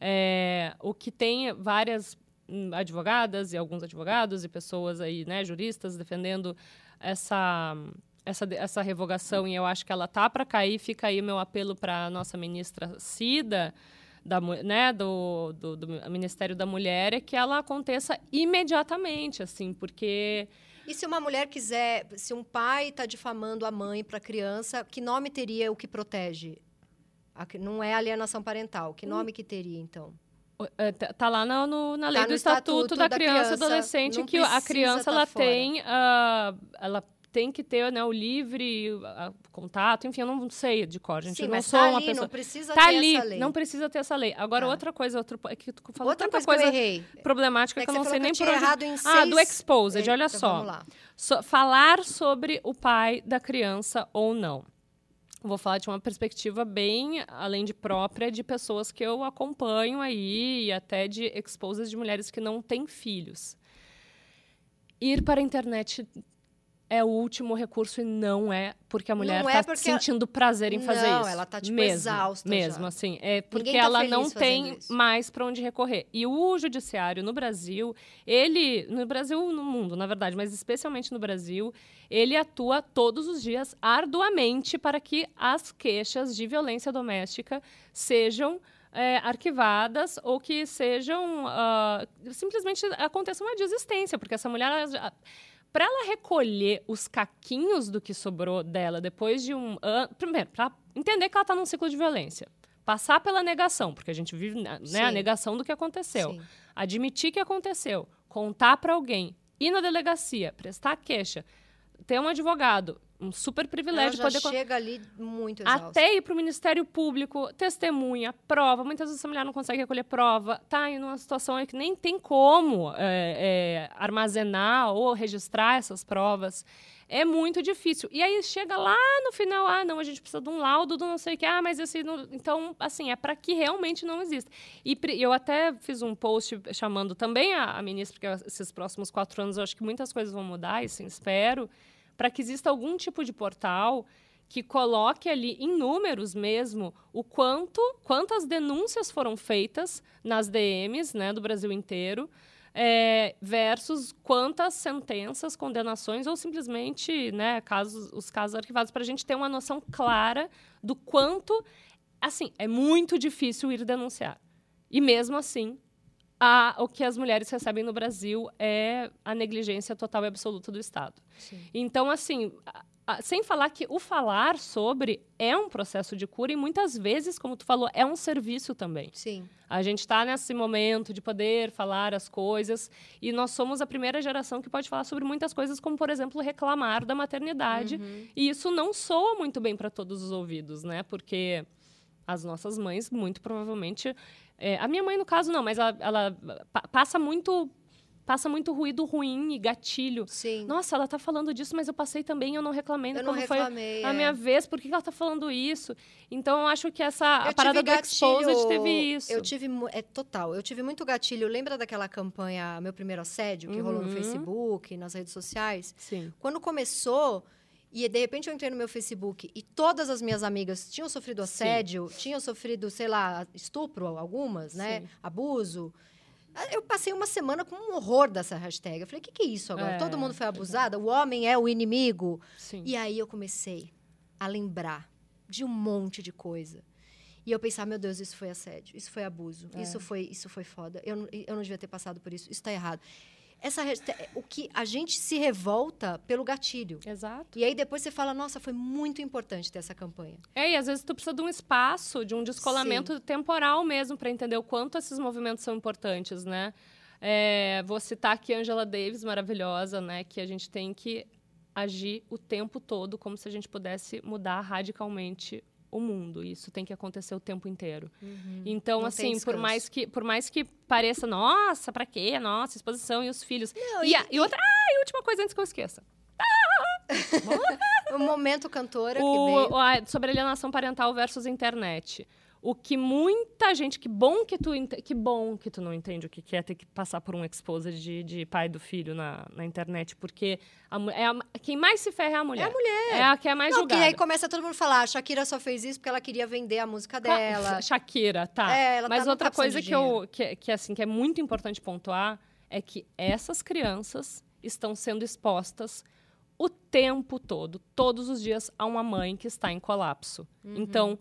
É, o que tem várias hum, advogadas e alguns advogados e pessoas aí, né, juristas defendendo essa essa, essa revogação e eu acho que ela tá para cair. Fica aí meu apelo para a nossa ministra Cida, da, né, do, do, do, Ministério da Mulher é que ela aconteça imediatamente, assim, porque... E se uma mulher quiser, se um pai está difamando a mãe para a criança, que nome teria o que protege? Não é alienação parental. Que hum. nome que teria, então? É, tá, tá lá no, no, na lei tá do Estatuto, Estatuto da, da, Criança e Adolescente que a criança tá ela tem uh, ela tem que ter né, o livre a, contato, enfim, eu não sei de cor, gente. Sim, eu não sou tá uma ali, pessoa. Não precisa tá ter ali, essa lei. não precisa ter essa lei. Agora, ah. outra coisa, outro, é que tu falou outra tanta coisa, coisa problemática é que, que eu não sei nem por onde. Errado em ah, seis... do Exposed, Eita, olha só. So, falar sobre o pai da criança ou não. Vou falar de uma perspectiva bem além de própria de pessoas que eu acompanho aí e até de exposes de mulheres que não têm filhos. Ir para a internet é o último recurso e não é porque a mulher está é porque... sentindo prazer em fazer não, isso. Não, ela está tipo mesmo, exausta mesmo já. assim, é porque tá ela não tem mais para onde recorrer. E o judiciário no Brasil, ele no Brasil, no mundo, na verdade, mas especialmente no Brasil, ele atua todos os dias arduamente para que as queixas de violência doméstica sejam é, arquivadas ou que sejam uh, simplesmente aconteça uma desistência, porque essa mulher para ela recolher os caquinhos do que sobrou dela depois de um ano. Primeiro, para entender que ela está num ciclo de violência. Passar pela negação, porque a gente vive né, a negação do que aconteceu. Sim. Admitir que aconteceu. Contar para alguém. Ir na delegacia, prestar queixa. Ter um advogado um super privilégio Ela já poder chega ali muito exausta. até ir para o Ministério Público testemunha prova. Muitas vezes a mulher não consegue recolher prova. Tá em uma situação que nem tem como é, é, armazenar ou registrar essas provas. É muito difícil. E aí chega lá no final ah não a gente precisa de um laudo do não sei o que ah mas esse não... então assim é para que realmente não exista. E eu até fiz um post chamando também a, a ministra porque esses próximos quatro anos eu acho que muitas coisas vão mudar e espero para que exista algum tipo de portal que coloque ali em números mesmo o quanto, quantas denúncias foram feitas nas DMs né, do Brasil inteiro, é, versus quantas sentenças, condenações ou simplesmente né, casos, os casos arquivados, para a gente ter uma noção clara do quanto, assim, é muito difícil ir denunciar. E mesmo assim, a, o que as mulheres recebem no Brasil é a negligência total e absoluta do Estado. Sim. Então, assim, sem falar que o falar sobre é um processo de cura e muitas vezes, como tu falou, é um serviço também. Sim. A gente está nesse momento de poder falar as coisas e nós somos a primeira geração que pode falar sobre muitas coisas, como, por exemplo, reclamar da maternidade. Uhum. E isso não soa muito bem para todos os ouvidos, né? Porque as nossas mães, muito provavelmente, é, a minha mãe, no caso, não, mas ela, ela pa passa muito passa muito ruído ruim e gatilho. Sim. Nossa, ela tá falando disso, mas eu passei também, eu não reclamei. eu não reclamei. foi a é. minha vez, por que ela tá falando isso? Então, eu acho que essa Eu a parada do Exposed teve isso. Eu tive, é total, eu tive muito gatilho. Lembra daquela campanha Meu Primeiro Assédio, que rolou no Uhum. Facebook, nas redes sociais? Sim. Quando começou, e de repente eu entrei no meu Facebook e todas as minhas amigas tinham sofrido Sim. assédio, tinham sofrido, sei lá, estupro, algumas, né? Sim. Abuso. Ah, Eu passei uma semana com um horror dessa hashtag. Eu falei, o que, que é isso agora? É, Todo mundo foi é. abusado? O homem é o inimigo? Sim. E aí eu comecei a lembrar de um monte de coisa. E eu pensar, meu Deus, isso foi assédio, isso foi abuso, É. isso foi isso foi foda. Eu, eu não devia ter passado por isso, isso está errado. Essa o que a gente se revolta pelo gatilho. Exato. E aí depois você fala, nossa, foi muito importante ter essa campanha. É, e às vezes tu precisa de um espaço, de um descolamento temporal mesmo, para entender o quanto esses movimentos são importantes, né? É, vou citar aqui a Angela Davis, maravilhosa, né? Que a gente tem que agir o tempo todo como se a gente pudesse mudar radicalmente o mundo. Isso tem que acontecer o tempo inteiro. Então, Não assim, por mais que por mais que pareça, nossa, pra quê? Nossa, exposição e os filhos. Não, e, e- a- e outra, ah, e última coisa antes que eu esqueça. [laughs] O momento cantora que O, veio. o- a- sobre alienação parental versus internet. O que muita gente, que bom que tu, que bom que tu não entende o que que é ter que passar por um exposed de, de pai do filho na, na internet, porque a, é a- quem mais se ferra é a mulher. É a mulher. É a que é mais Não, julgada. aí começa todo mundo a falar, a Shakira só fez isso porque ela queria vender a música dela. Shakira, tá. É, ela Mas tá- outra tá coisa que, eu, que, que, assim, que é muito importante pontuar é que essas crianças estão sendo expostas o tempo todo, todos os dias, a uma mãe que está em colapso. Uhum. Então,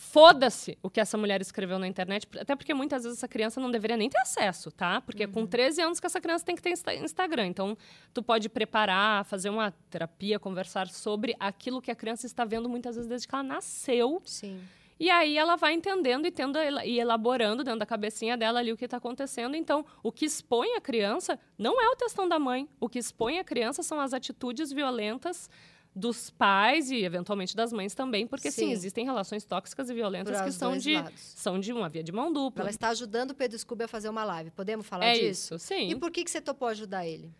foda-se o que essa mulher escreveu na internet, até porque muitas vezes essa criança não deveria nem ter acesso, tá? Porque é com 13 anos que essa criança tem que ter Insta- Instagram. Então, tu pode preparar, fazer uma terapia, conversar sobre aquilo que a criança está vendo muitas vezes desde que ela nasceu Sim. e aí ela vai entendendo e tendo e elaborando dentro da cabecinha dela ali o que está acontecendo. Então, o que expõe a criança não é o textão da mãe. O que expõe a criança são as atitudes violentas dos pais e eventualmente das mães também, porque sim, Sim. existem relações tóxicas e violentas Por que são de lados. são de uma via de mão dupla. Ela está ajudando o Pedro Scooby a fazer uma live. Podemos falar é disso? isso, sim. E por que, que você topou ajudar ele?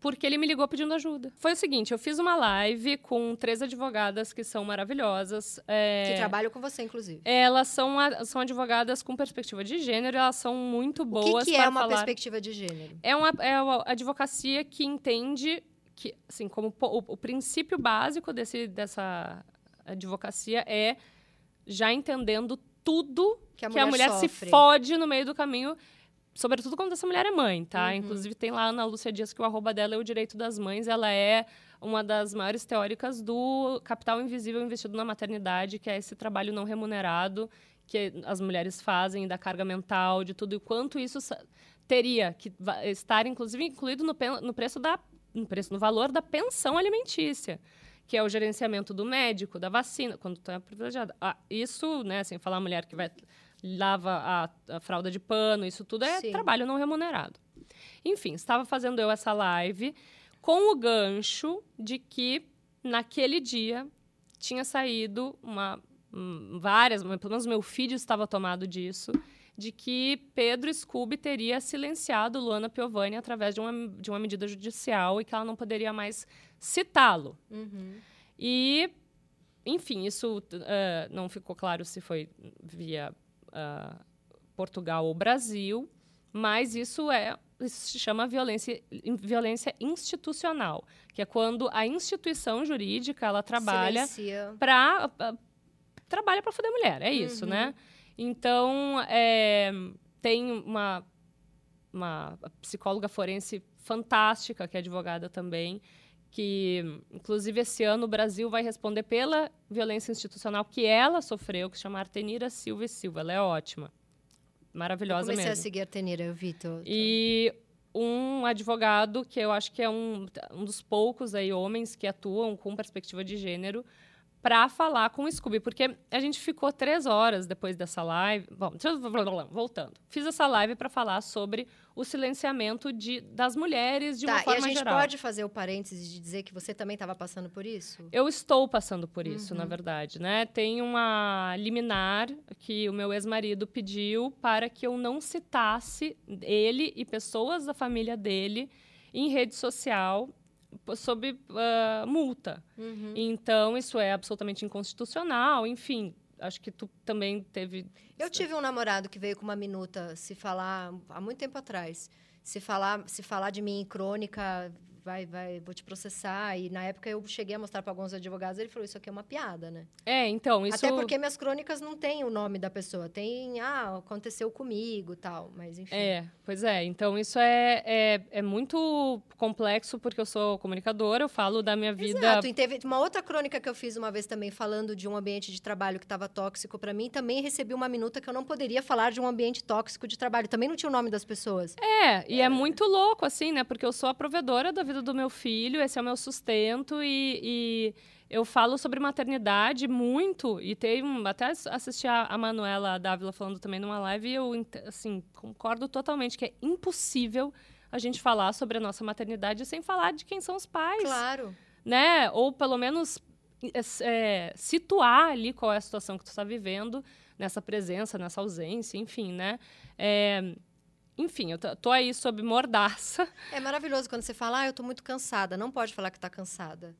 Porque ele me ligou pedindo ajuda. Foi o seguinte, eu fiz uma live com três advogadas que são maravilhosas. é, Que trabalham com você, inclusive. Elas são, a- são advogadas com perspectiva de gênero, elas são muito O boas que, que para é uma falar. perspectiva de gênero? É uma, é uma advocacia que entende que, assim, como o, o princípio básico desse, dessa advocacia é já entendendo tudo Que a que a mulher mulher se fode no meio do caminho, sobretudo quando essa mulher é mãe, tá? Uhum. Inclusive tem lá a Ana Lúcia Dias que o arroba dela é o direito das mães, ela é uma das maiores teóricas do capital invisível investido na maternidade, que é esse trabalho não remunerado que as mulheres fazem, da carga mental, de tudo, e quanto isso teria que estar, inclusive, incluído no, no preço da no preço, no valor da pensão alimentícia, que é o gerenciamento do médico, da vacina, quando é privilegiada. Ah, isso, né, sem falar a mulher que vai lava a, a fralda de pano, isso tudo é Sim. trabalho não remunerado. Enfim, estava fazendo eu essa live com o gancho de que naquele dia tinha saído uma várias, pelo menos meu feed estava tomado disso, de que Pedro Scooby teria silenciado Luana Piovani através de uma, de uma medida judicial e que ela não poderia mais citá-lo. Uhum. E, enfim, isso eh, não ficou claro se foi via ah, Portugal ou Brasil, mas isso é isso se chama violência, violência institucional, que é quando a instituição jurídica ela trabalha para trabalha para foder mulher, é isso, Uhum. né? Então é, tem uma uma psicóloga forense fantástica que é advogada também, que inclusive esse ano o Brasil vai responder pela violência institucional que ela sofreu, que se chama Artenira Silva e Silva. Ela é ótima, maravilhosa eu comecei mesmo. a seguir a Tenira, eu vi. Tô, tô. E um advogado que eu acho que é um, um dos poucos aí homens que atuam com perspectiva de gênero para falar com o Scooby, porque a gente ficou três horas depois dessa live. Bom, voltando. Fiz essa live para falar sobre o silenciamento de, das mulheres de tá, uma forma geral. E a gente geral. pode fazer o parênteses de dizer que você também estava passando por isso? Eu estou passando por isso, Uhum. na verdade, né? Tem uma liminar que o meu ex-marido pediu para que eu não citasse ele e pessoas da família dele em rede social sob ah, multa. Uhum. Então, isso é absolutamente inconstitucional, enfim. Acho que tu também teve. Eu tive um namorado que veio com uma minuta se falar há muito tempo atrás. Se falar, se falar de mim em crônica, vai, vai, vou te processar. E na época eu cheguei a mostrar para alguns advogados, ele falou isso aqui é uma piada, né? É, então, isso. Até porque minhas crônicas não têm o nome da pessoa, tem ah, aconteceu comigo, tal, mas enfim. É, pois é. Então, isso é, é, é muito complexo, porque eu sou comunicadora, eu falo da minha vida. Exato. E teve uma outra crônica que eu fiz uma vez também, falando de um ambiente de trabalho que estava tóxico para mim. Também recebi uma minuta que eu não poderia falar de um ambiente tóxico de trabalho. Também não tinha o nome das pessoas. É, e é muito louco, assim, né? Porque eu sou a provedora da vida do meu filho, esse é o meu sustento e, e eu falo sobre maternidade muito. E tem um, até ass- assisti a, a Manuela Dávila falando também numa live e eu, assim, concordo totalmente que é impossível a gente falar sobre a nossa maternidade sem falar de quem são os pais, Claro. né? Ou pelo menos é, situar ali qual é a situação que tu está vivendo nessa presença, nessa ausência, enfim, né? É, enfim, eu tô- aí sob mordaça. [laughs] É maravilhoso quando você fala, ah, eu tô muito cansada. Não pode falar que tá cansada.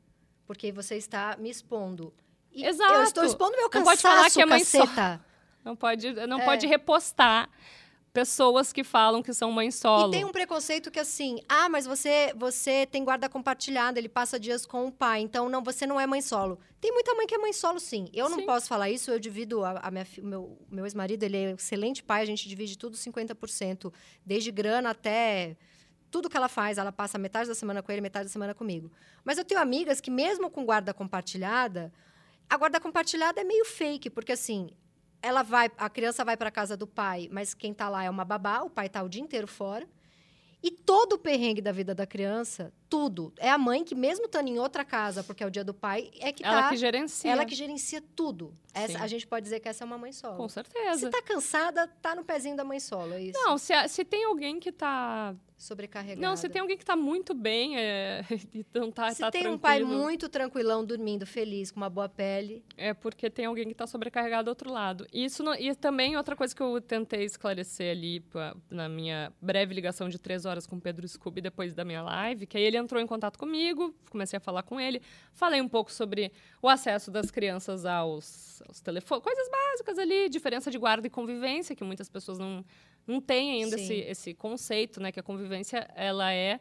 Porque você está me expondo. E Exato. Eu estou expondo meu Não cansaço, pode falar que é mãe caceta. [laughs] Não pode, não É. pode repostar pessoas que falam que são mãe solo. E tem um preconceito que assim, ah, mas você você tem guarda compartilhada, ele passa dias com o pai, então não, você não é mãe solo. Tem muita mãe que é mãe solo, sim. Eu não Sim. posso falar isso, eu divido a, a minha, meu meu ex-marido, ele é um excelente pai, a gente divide tudo 50%, desde grana até tudo que ela faz, ela passa metade da semana com ele, metade da semana comigo. Mas eu tenho amigas que mesmo com guarda compartilhada, a guarda compartilhada é meio fake, porque assim, ela vai, a criança vai para casa do pai, mas quem tá lá é uma babá, o pai tá o dia inteiro fora. E todo o perrengue da vida da criança, tudo, é a mãe que mesmo estando em outra casa, porque é o dia do pai, é que Ela tá que gerencia. ela que gerencia tudo. Essa, a gente pode dizer que essa é uma mãe solo. Com Se certeza. tá cansada, tá no pezinho da mãe solo, é isso. Não, se, se tem alguém que tá. Sobrecarregada. Não, se tem alguém que tá muito bem é, [laughs] e não tá, Se tá tem um pai tranquilo, muito tranquilão, dormindo, feliz, com uma boa pele. É porque tem alguém que está sobrecarregado do outro lado. E Isso não- e também outra coisa que eu tentei esclarecer ali pa- na minha breve ligação de três horas com o Pedro Scooby depois da minha live, que aí ele entrou em contato comigo, comecei a falar com ele, falei um pouco sobre o acesso das crianças aos, aos telefones, coisas básicas ali, diferença de guarda e convivência, que muitas pessoas não, não têm ainda Sim. esse, esse conceito, né? Que a convivência, ela é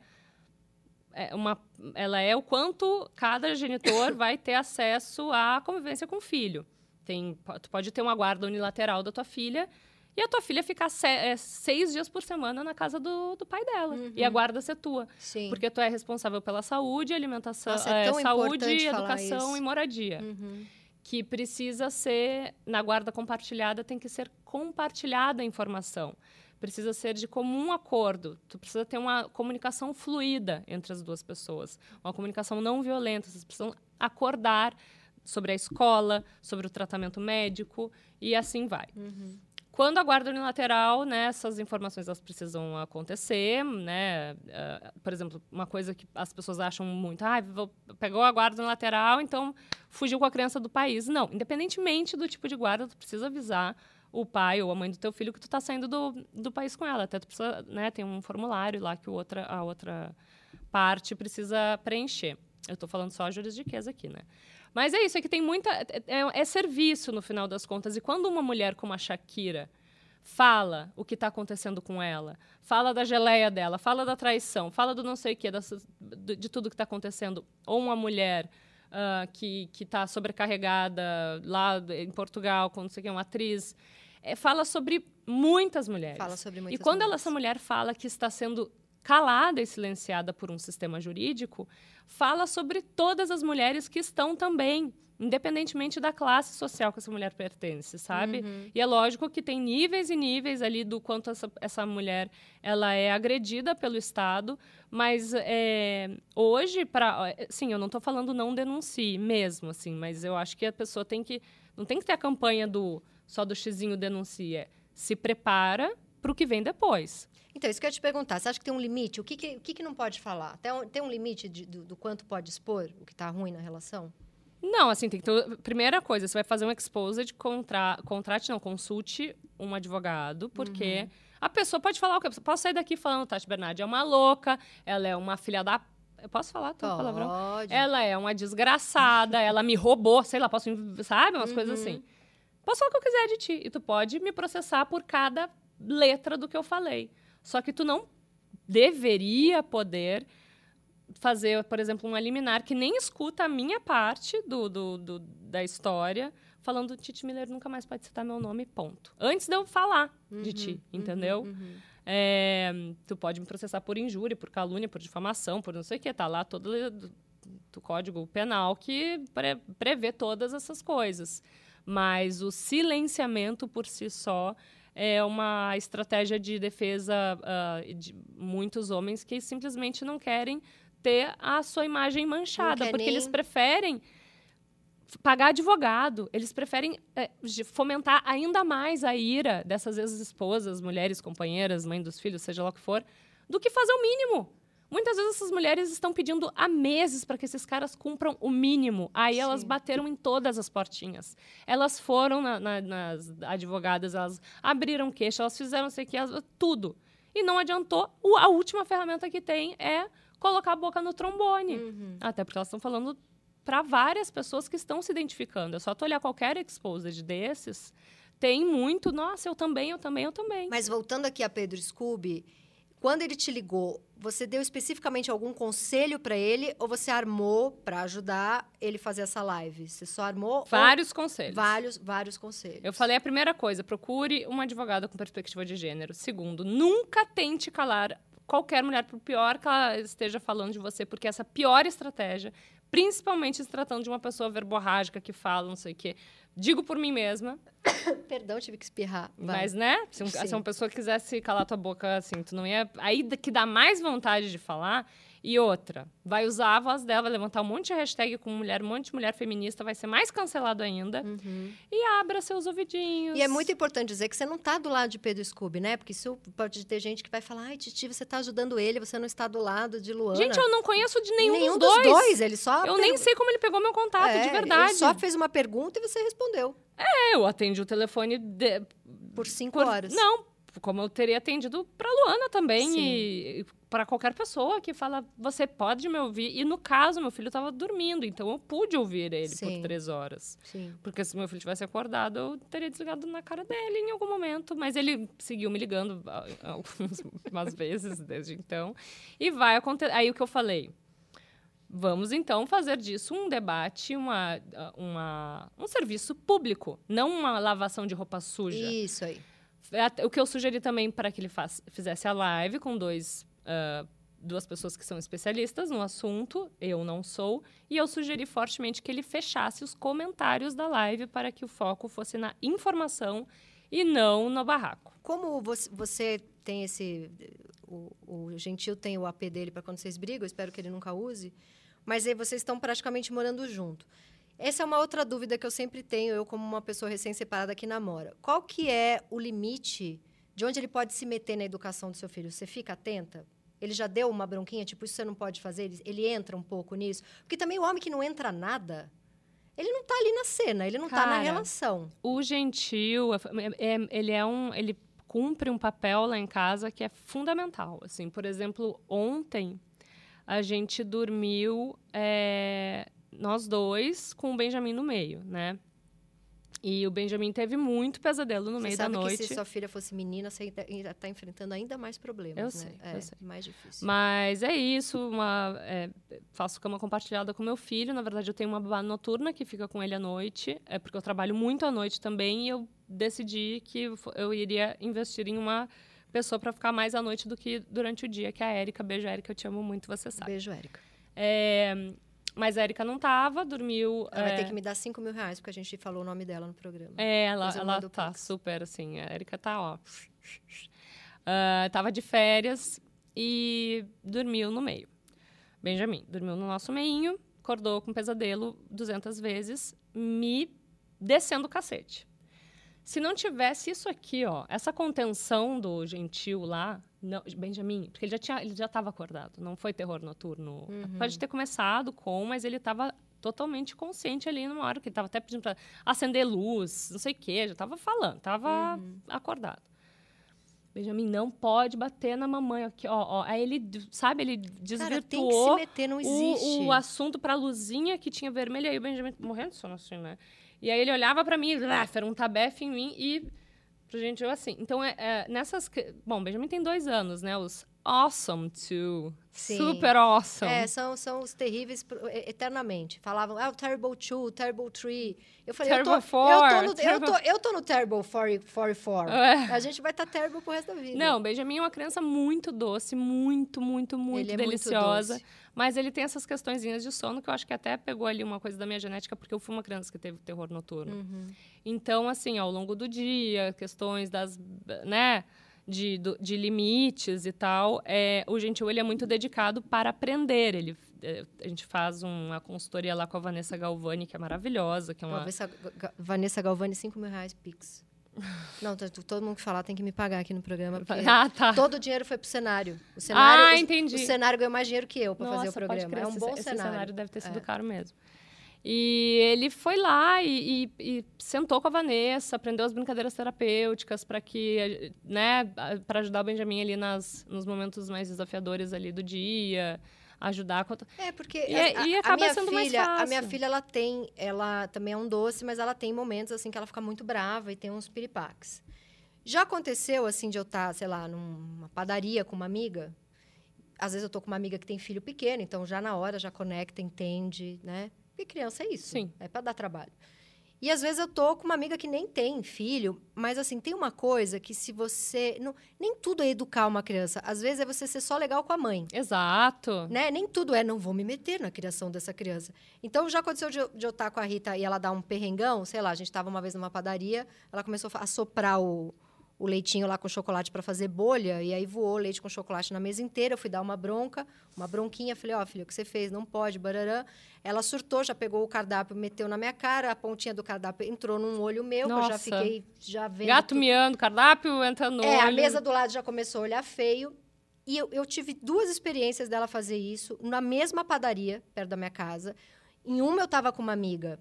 é uma, ela é o quanto cada genitor [coughs] vai ter acesso à convivência com o filho. Tem, tu pode ter uma guarda unilateral da tua filha e a tua filha ficar se- é, seis dias por semana na casa do, do pai dela. E a guarda ser tua. Sim. Porque tu é responsável pela saúde, alimentação, Nossa, é é, saúde, educação e moradia. Uhum. Que precisa ser, na guarda compartilhada, tem que ser compartilhada a informação. Precisa ser de comum acordo. Tu precisa ter uma comunicação fluida entre as duas pessoas. Uma comunicação não violenta. Vocês precisam acordar sobre a escola, sobre o tratamento médico e assim vai. Uhum. Quando a guarda unilateral, né, essas informações elas precisam acontecer, né? eh, por exemplo, uma coisa que as pessoas acham muito, ah, vou- pegou a guarda unilateral, então fugiu com a criança do país. Não, independentemente do tipo de guarda, tu precisa avisar o pai ou a mãe do teu filho que tu está saindo do, do país com ela. Até tu precisa, né, tem um formulário lá que outra, a outra parte precisa preencher. Eu estou falando só a juridiqueza aqui, né? Mas é isso, é que tem muita. É, é- é serviço no final das contas. E quando uma mulher como a Shakira fala o que está acontecendo com ela, fala da geleia dela, fala da traição, fala do não sei o quê, do- de tudo que está acontecendo, ou uma mulher ah, que está sobrecarregada lá em Portugal, com não sei o quê, uma atriz, é, fala sobre muitas mulheres. Fala sobre E muitas quando ela, mulheres. essa mulher fala que está sendo calada e silenciada por um sistema jurídico, fala sobre todas as mulheres que estão também independentemente da classe social que essa mulher pertence, sabe? Uhum. E é lógico que tem níveis e níveis ali do quanto essa, essa mulher ela é agredida pelo Estado, mas é, hoje, para, sim, eu não estou falando não denuncie mesmo, assim, mas eu acho que a pessoa tem que não tem que ter a campanha do só do xizinho denuncia, se prepara para o que vem depois. Então, isso que eu ia te perguntar. Você acha que tem um limite? O que, que, o que, que não pode falar? Tem um, tem um limite de, do, do, quanto pode expor o que está ruim na relação? Não, assim, tem que ter... Primeira coisa, você vai fazer um exposed, contra, contrate, não, consulte um advogado, porque uhum. a pessoa pode falar o quê? Posso sair daqui falando, Tati Bernardi é uma louca, ela é uma filha da eu posso falar tua palavrão? Ela é uma desgraçada, ela me roubou, sei lá, posso, sabe? Umas uhum. coisas assim. Posso falar o que eu quiser de ti. E tu pode me processar por cada letra do que eu falei. Só que tu não deveria poder fazer, por exemplo, um liminar que nem escuta a minha parte do, do, do, da história, falando Titi Miller nunca mais pode citar meu nome, ponto. Antes de eu falar uhum, de ti, uhum, entendeu? Uhum. É, tu pode me processar por injúria, por calúnia, por difamação, por não sei o que. Tá lá todo o código penal que pre, prevê todas essas coisas. Mas o silenciamento por si só é uma estratégia de defesa uh, de muitos homens que simplesmente não querem ter a sua imagem manchada, porque nem... eles preferem pagar advogado, eles preferem é, fomentar ainda mais a ira dessas ex-esposas, mulheres, companheiras, mãe dos filhos, seja lá o que for, do que fazer o mínimo. Muitas vezes essas mulheres estão pedindo há meses para que esses caras cumpram o mínimo. Aí Sim. elas bateram em todas as portinhas. Elas foram na, na, nas advogadas, elas abriram queixa, elas fizeram sei que, tudo. E não adiantou. O, a última ferramenta que tem é colocar a boca no trombone. Uhum. Até porque elas estão falando para várias pessoas que estão se identificando. É só tu olhar qualquer exposed desses, tem muito, nossa, eu também, eu também, eu também. Mas voltando aqui a Pedro Scooby, quando ele te ligou, você deu especificamente algum conselho para ele ou você armou para ajudar ele fazer essa live? Você só armou vários conselhos. Vários, vários conselhos. Eu falei a primeira coisa, procure uma advogada com perspectiva de gênero. Segundo, nunca tente calar qualquer mulher por pior que ela esteja falando de você, porque essa pior estratégia, principalmente se tratando de uma pessoa verborrágica que fala, não sei o quê, Digo por mim mesma. [coughs] Perdão, tive que espirrar. Vai. Mas, né? Se, um, se, uma pessoa quisesse calar tua boca assim, tu não ia. Aí que dá mais vontade de falar. E outra, vai usar a voz dela, vai levantar um monte de hashtag com mulher, um monte de mulher feminista, vai ser mais cancelado ainda. Uhum. E abra seus ouvidinhos. E é muito importante dizer que você não está do lado de Pedro Scooby, né? Porque isso pode ter gente que vai falar, ai, Titi, você está ajudando ele, você não está do lado de Luana. Gente, eu não conheço de nenhum, nenhum dos, dos dois. dois. Ele só. Eu nem sei como ele pegou meu contato, é, de verdade. Ele só fez uma pergunta e você respondeu. É, eu atendi o telefone de... por cinco por... horas. Não, como eu teria atendido para Luana também Sim. e para qualquer pessoa que fala, você pode me ouvir. E no caso, meu filho estava dormindo, então eu pude ouvir ele Sim. por três horas. Sim. Porque se meu filho tivesse acordado, eu teria desligado na cara dele em algum momento. Mas ele seguiu me ligando algumas [laughs] vezes desde então. E vai acontecer. Aí o que eu falei. Vamos então fazer disso um debate, uma, uma, um serviço público, não uma lavação de roupa suja. Isso aí. É o que eu sugeri também para que ele faz, fizesse a live com dois, uh, duas pessoas que são especialistas no assunto, eu não sou, e eu sugeri fortemente que ele fechasse os comentários da live para que o foco fosse na informação e não no barraco. Como você, tem esse. O, o Gentil tem o AP dele para quando vocês brigam, espero que ele nunca use, mas aí vocês estão praticamente morando junto. Essa é uma outra dúvida que eu sempre tenho, eu como uma pessoa recém-separada que namora. Qual que é o limite de onde ele pode se meter na educação do seu filho? Você fica atenta? Ele já deu uma bronquinha, tipo, isso você não pode fazer? Ele, ele entra um pouco nisso? Porque também o homem que não entra nada, ele não está ali na cena, ele não está na relação. O gentil, é, é, ele é um... Ele cumpre um papel lá em casa que é fundamental. Assim, por exemplo, ontem a gente dormiu... É, nós dois com o Benjamin no meio, né? E o Benjamin teve muito pesadelo no você meio da noite. Que se sua filha fosse menina, você ainda está enfrentando ainda mais problemas, eu né? Sei, é, eu sei. mais difícil. Mas é isso, uma, é, faço cama compartilhada com meu filho. Na verdade, eu tenho uma babá noturna que fica com ele à noite, é porque eu trabalho muito à noite também e eu decidi que eu iria investir em uma pessoa para ficar mais à noite do que durante o dia, que é a Érica. Beijo, Érica, eu te amo muito, você sabe. Beijo, Érica. É, Mas a Erika não tava, dormiu. Ela vai é, ter que me dar 5 mil reais, porque a gente falou o nome dela no programa. É, ela, ela tá Pix. super assim. A Erika tá, ó. Ah, tava de férias e dormiu no meio. Benjamin dormiu no nosso meinho, acordou com pesadelo 200 vezes, me descendo o cacete. Se não tivesse isso aqui, ó, essa contenção do gentil lá, não, Benjamin, porque ele já tinha, ele já estava acordado, não foi terror noturno. Uhum. Pode ter começado com, mas ele estava totalmente consciente ali numa hora que ele estava até pedindo para acender luz, não sei o quê, já estava falando, estava Uhum. acordado. Benjamin não pode bater na mamãe aqui, ó, ó. Aí ele, sabe, ele Cara, tem que se desvirtuou meter, não existe. o, o assunto pra luzinha que tinha vermelho. Aí o Benjamin morrendo de sono assim, né? E aí ele olhava pra mim, ah, era um tabefe em mim e gente eu assim. Então, é, é, nessas... Bom, Benjamin tem dois anos, né? Os awesome two. Sim. Super awesome. É, são, são os terríveis eternamente. Falavam, ah, o Terrible 2, Terrible 3. Eu falei, eu, tô, Terrible eu, four, tô no, eu, terrible- tô, eu tô no Terrible 40 44. [laughs] É. A gente vai estar tá terrible pro resto da vida. Não, Benjamin é uma criança muito doce, muito, muito, muito Ele é muito deliciosa. mas ele tem essas questõezinhas de sono que eu acho que até pegou ali uma coisa da minha genética, porque eu fui uma criança que teve terror noturno. Uhum. Então, assim, ao longo do dia, questões das, né, de, do- de limites e tal, é, o Gentil, ele é muito dedicado para aprender. Ele, é, a gente faz uma consultoria lá com a Vanessa Galvani, que é maravilhosa, que é uma... Vanessa, Vanessa Galvani, 5 mil reais, Pix. [laughs] Não, tá- todo mundo que falar tem que me pagar aqui no programa, Ah, tá. todo o dinheiro foi pro cenário. O cenário Ah, o- entendi. O cenário ganhou mais dinheiro que eu para fazer o programa. É um esse- bom esse cenário. deve ter sido É. caro mesmo. E ele foi lá e, e- e sentou com a Vanessa, aprendeu as brincadeiras terapêuticas para que, né, para ajudar o Benjamin ali nas, nos momentos mais desafiadores ali do dia, ajudar com a- É, porque E- a, a- e a acaba minha sendo mais filha, a minha fácil. filha ela tem, ela também é um doce, mas ela tem momentos assim que ela fica muito brava e tem uns piripaques. Já aconteceu assim de eu estar, sei lá, numa padaria com uma amiga. Às vezes eu tô com uma amiga que tem filho pequeno, então já na hora já conecta, entende, né? Porque criança é isso, Sim. é para dar trabalho. E às vezes eu tô com uma amiga que nem tem filho, mas assim, tem uma coisa que se você. Não, nem tudo é educar uma criança. Às vezes é você ser só legal com a mãe Exato. né? Nem tudo é, não vou me meter na criação dessa criança. Então, já aconteceu de eu, de eu estar com a Rita e ela dar um perrengão, sei lá, a gente estava uma vez numa padaria, ela começou a soprar o, o leitinho lá com chocolate para fazer bolha, e aí voou leite com chocolate na mesa inteira, eu fui dar uma bronca, uma bronquinha, falei, ó, filho, o que você fez? Não pode, bararã. Ela surtou, já pegou o cardápio, meteu na minha cara, a pontinha do cardápio entrou num olho meu, que eu já Nossa. fiquei, já vendo... Gato tudo. miando, cardápio entrando no É, a olho. mesa do lado já começou a olhar feio. E eu, eu tive duas experiências dela fazer isso na mesma padaria, perto da minha casa. Em uma eu estava com uma amiga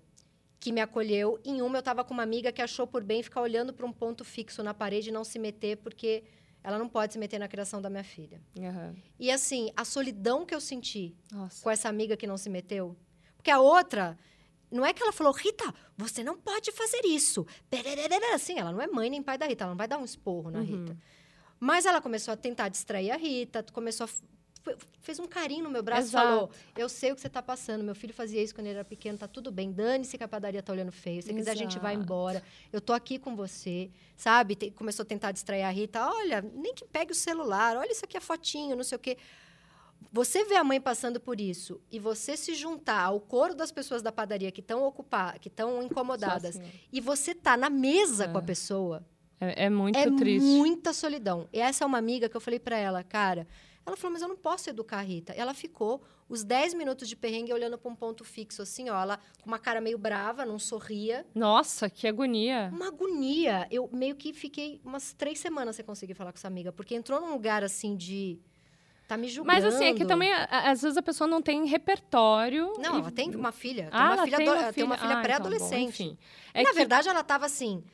que me acolheu, em uma eu estava com uma amiga que achou por bem ficar olhando para um ponto fixo na parede e não se meter, porque ela não pode se meter na criação da minha filha. Aham. E assim, a solidão que eu senti Nossa. com essa amiga que não se meteu. Porque a outra, não é que ela falou, Rita, você não pode fazer isso. Assim, ela não é mãe nem pai da Rita, ela não vai dar um esporro na Uhum. Rita. Mas ela começou a tentar distrair a Rita, começou a. Fez um carinho no meu braço e falou: Eu sei o que você tá passando. Meu filho fazia isso quando ele era pequeno, tá tudo bem. Dane-se que a padaria tá olhando feio. Se quiser, a gente vai embora. Eu tô aqui com você. Sabe? Te- começou a tentar distrair a Rita. Olha, nem que pegue o celular. Olha, isso aqui é fotinho, não sei o quê. Você vê a mãe passando por isso e você se juntar ao coro das pessoas da padaria que estão ocupadas, que estão incomodadas, assim, e você tá na mesa com a É. pessoa, É, é muito é triste. muita solidão. E essa é uma amiga que eu falei pra ela, cara. Ela falou, mas eu não posso educar a Rita. Ela ficou os 10 minutos de perrengue olhando para um ponto fixo, assim, ó. Ela com uma cara meio brava, não sorria. Nossa, que agonia. Uma agonia. Eu meio que fiquei umas três semanas sem conseguir falar com essa amiga, porque entrou num lugar assim de. Tá me julgando. Mas assim, é que também, às vezes a pessoa não tem repertório. Não, e- ela tem uma filha. Tem Ah, uma ela filha, tem ado- uma ela tem uma filha. filha Ah, pré-adolescente. então, bom, enfim. E, É na que- verdade, ela tava assim.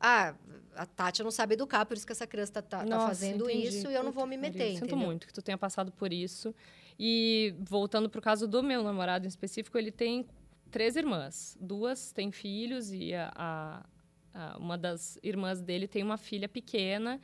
Ah, a Tati não sabe educar, por isso que essa criança tá, tá- tá Nossa, fazendo entendi. isso e eu não vou me meter. Sinto entendeu? muito que tu tenha passado por isso. E voltando pro caso do meu namorado em específico, ele tem três irmãs. Duas têm filhos e a, a- a- uma das irmãs dele tem uma filha pequena.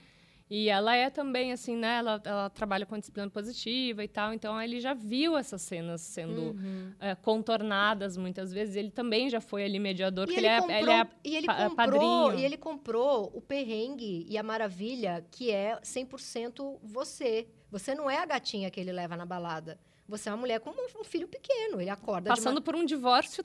E ela é também, assim, né? Ela, ela trabalha com disciplina positiva e tal. Então, ele já viu essas cenas sendo Uhum. é, contornadas muitas vezes. Ele também já foi ali mediador, E porque ele, ele, é, comprou, ele é e ele pa- comprou, padrinho. e ele comprou o perrengue e a maravilha que é 100% você. Você não é a gatinha que ele leva na balada. Você é uma mulher com um, filho pequeno, ele acorda Passando de por um divórcio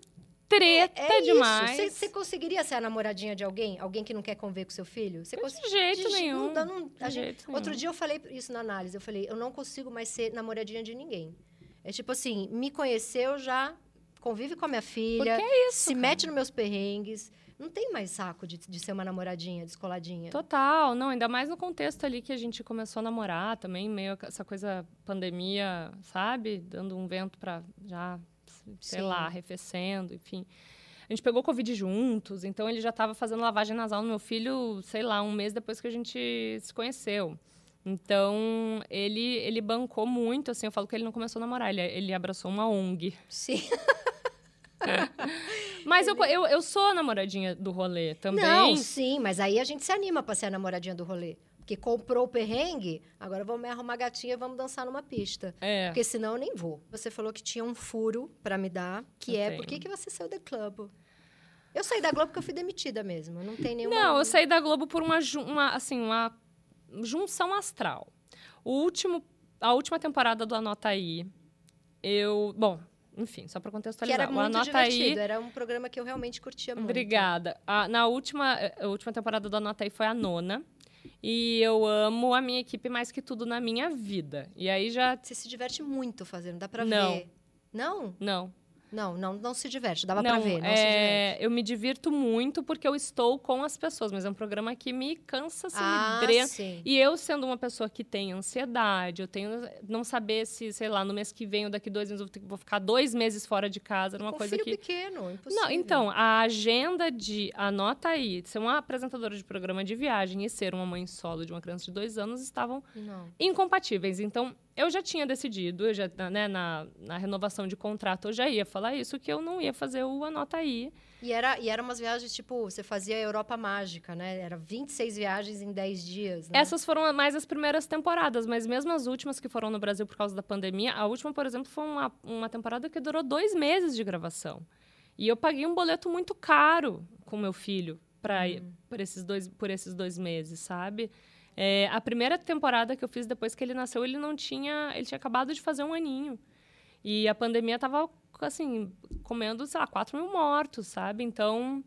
treta é demais. Isso. Você conseguiria ser a namoradinha de alguém? Alguém que não quer conviver com seu filho? Você cons... De jeito de nenhum. Não, não, de jeito gente... Outro dia eu falei isso na análise. Eu falei, eu não consigo mais ser namoradinha de ninguém. É tipo assim, me conheceu já, convive com a minha filha, é isso, se cara. mete nos meus perrengues. Não tem mais saco de, de ser uma namoradinha, descoladinha. Total, não, ainda mais no contexto ali que a gente começou a namorar também, meio essa coisa pandemia, sabe? Dando um vento para já, sei Sim. lá, arrefecendo, enfim. A gente pegou Covid juntos, então ele já estava fazendo lavagem nasal no meu filho, sei lá, um mês depois que a gente se conheceu. Então, ele, ele bancou muito, assim, eu falo que ele não começou a namorar, ele, ele abraçou uma ONG. Sim. [laughs] mas eu, eu, eu sou a namoradinha do rolê também. Não, sim, mas aí a gente se anima pra ser a namoradinha do rolê. Porque comprou o perrengue, agora vamos me arrumar gatinha e vamos dançar numa pista. É. Porque senão eu nem vou. Você falou que tinha um furo para me dar, que eu é tenho. por que, que você saiu da Globo? Eu saí da Globo porque eu fui demitida mesmo. Não tem nenhuma. Não, eu saí da Globo por uma, uma assim, uma junção astral. O último, a última temporada do Anota Aí, eu. Bom, enfim, só para contextualizar. Que era muito Anota divertido, aí... era um programa que eu realmente curtia muito. Obrigada. A, na última, a última temporada do Anota aí foi a nona. E eu amo a minha equipe mais que tudo na minha vida. E aí já. Você se diverte muito fazendo, dá pra não. ver. Não? Não. Não, não, não se diverte, dava não, pra ver. Não é... Eu me divirto muito porque eu estou com as pessoas, mas é um programa que me cansa, assim, ah, me drena. Sim. E eu, sendo uma pessoa que tem ansiedade, eu tenho não saber se, sei lá, no mês que vem ou daqui dois meses eu vou ficar dois meses fora de casa, era uma com coisa filho que. pequeno, impossível. Não, então, a agenda de anota aí, de ser uma apresentadora de programa de viagem e ser uma mãe solo de uma criança de dois anos estavam não. incompatíveis. Então, eu já tinha decidido, eu já, né, na, na renovação de contrato, eu já ia falar isso, que eu não ia fazer o Anota Aí. E era, e era umas viagens, tipo, você fazia a Europa Mágica, né? Era 26 viagens em 10 dias, né? Essas foram mais as primeiras temporadas, mas mesmo as últimas que foram no Brasil por causa da pandemia, a última, por exemplo, foi uma, uma temporada que durou dois meses de gravação. E eu paguei um boleto muito caro com meu filho para hum. por, esses dois, por esses dois meses, sabe? É, a primeira temporada que eu fiz depois que ele nasceu, ele não tinha. Ele tinha acabado de fazer um aninho. E a pandemia tava, assim, comendo, sei lá, 4 mil mortos, sabe? Então.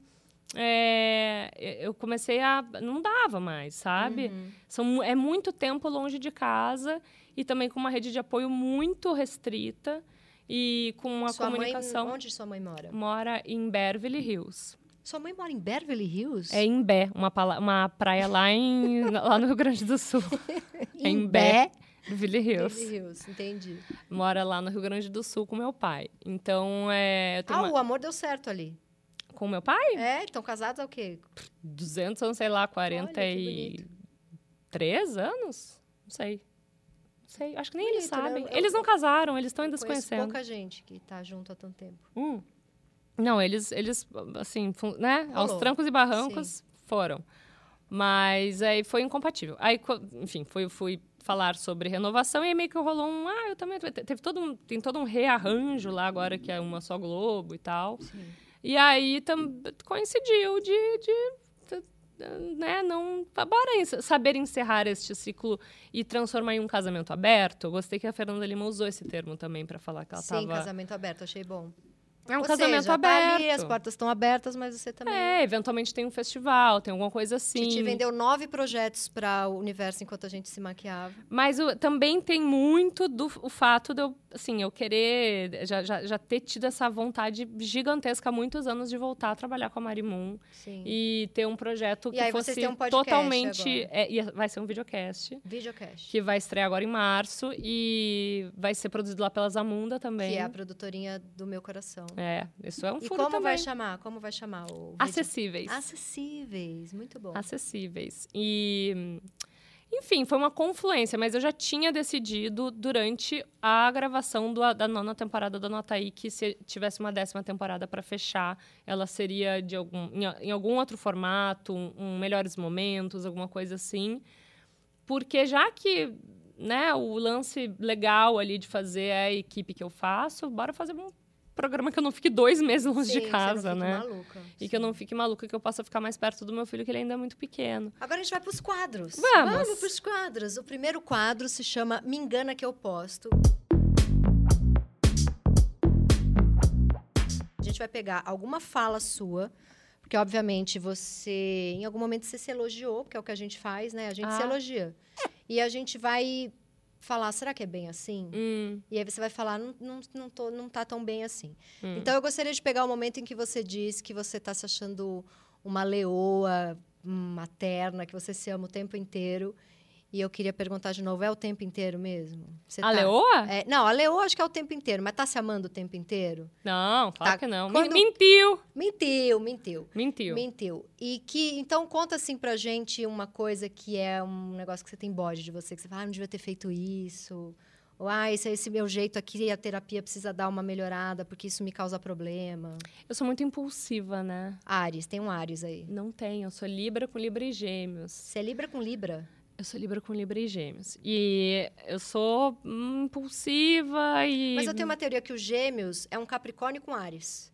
É, eu comecei a. Não dava mais, sabe? Uhum. São, é muito tempo longe de casa e também com uma rede de apoio muito restrita e com uma sua comunicação. Mãe, onde sua mãe mora? Mora em Beverly Hills. Sua mãe mora em Beverly Hills? É em Bé, uma, uma praia lá, em, [laughs] lá no Rio Grande do Sul. [laughs] em, em Bé? Beverly Hills. Beverly Hills, entendi. Mora lá no Rio Grande do Sul com meu pai. Então, é... ah, uma... o amor deu certo ali. Com meu pai? É, estão casados há o quê? 200 anos, sei lá, 43 anos? Não sei. Não sei, acho que nem bonito, eles sabem. Né? Eu, eles não casaram, eles estão ainda se conhecendo. pouca gente que está junto há tanto tempo. Hum. Não, eles, eles assim, né? Rolou. Aos trancos e barrancos Sim. foram. Mas aí foi incompatível. Aí, enfim, fui, fui falar sobre renovação e aí meio que rolou um. Ah, eu também. Teve todo um, tem todo um rearranjo lá agora, que é uma só Globo e tal. Sim. E aí tam, coincidiu de, de, de, né, não. Bora saber encerrar este ciclo e transformar em um casamento aberto. Gostei que a Fernanda Lima usou esse termo também para falar que ela estava. Sim, casamento aberto, achei bom. É um Ou casamento seja, aberto. Tá ali, as portas estão abertas, mas você também. É, eventualmente tem um festival, tem alguma coisa assim. Titi vendeu nove projetos para o universo enquanto a gente se maquiava. Mas o, também tem muito do o fato de eu, assim, eu querer já, já, já ter tido essa vontade gigantesca há muitos anos de voltar a trabalhar com a Marimun Sim. e ter um projeto E que fosse um totalmente. É, e vai ser um videocast. Videocast. Que vai estrear agora em março e vai ser produzido lá pela Zamunda também. Que é a produtorinha do meu coração. É, isso é um E furo como também. vai chamar? Como vai chamar o vídeo? Acessíveis. Acessíveis, muito bom. acessíveis. E, enfim, foi uma confluência, mas eu já tinha decidido durante a gravação do- da nona temporada da Nota aí que se tivesse uma décima temporada para fechar, ela seria de algum, em, em algum outro formato, um, um melhores momentos, alguma coisa assim. Porque já que né, o lance legal ali de fazer é a equipe que eu faço, bora fazer um programa que eu não fique dois meses longe Sim, de casa, né? Maluca. E Sim. que eu não fique maluca, que eu possa ficar mais perto do meu filho, que ele ainda é muito pequeno. Agora a gente vai para os quadros. Vamos! Vamos para os quadros. O primeiro quadro se chama Me Engana Que Eu Posto. A gente vai pegar alguma fala sua porque, obviamente, você, em algum momento, você se elogiou, que é o que a gente faz, né? A gente ah. se elogia. E a gente vai falar, será que é bem assim? Hum, E aí você vai falar, não, não, não, tô, não tá tão bem assim. hum. Então eu gostaria de pegar o momento em que você diz que você tá se achando uma leoa materna, que você se ama o tempo inteiro. E eu queria perguntar de novo, é o tempo inteiro mesmo? Você a tá- leoa? É, não, a leoa acho que é o tempo inteiro, mas tá se amando o tempo inteiro? Não, claro Tá. que não. Quando- Men- Mentiu. Mentiu, mentiu. Mentiu. Mentiu. E que, então, conta assim pra gente uma coisa que é um negócio que você tem bode de você, que você fala, ah, não devia ter feito isso. Ou, ah, esse, esse meu jeito aqui, a terapia precisa dar uma melhorada, porque isso me causa problema. Eu sou muito impulsiva, né? Ares, tem um Ares aí. Não tenho. Eu sou Libra com Libra e Gêmeos. Você é Libra com Libra? Eu sou Libra com Libra e Gêmeos. E eu sou hum, impulsiva e. Mas eu tenho uma teoria que o Gêmeos é um Capricórnio com Ares.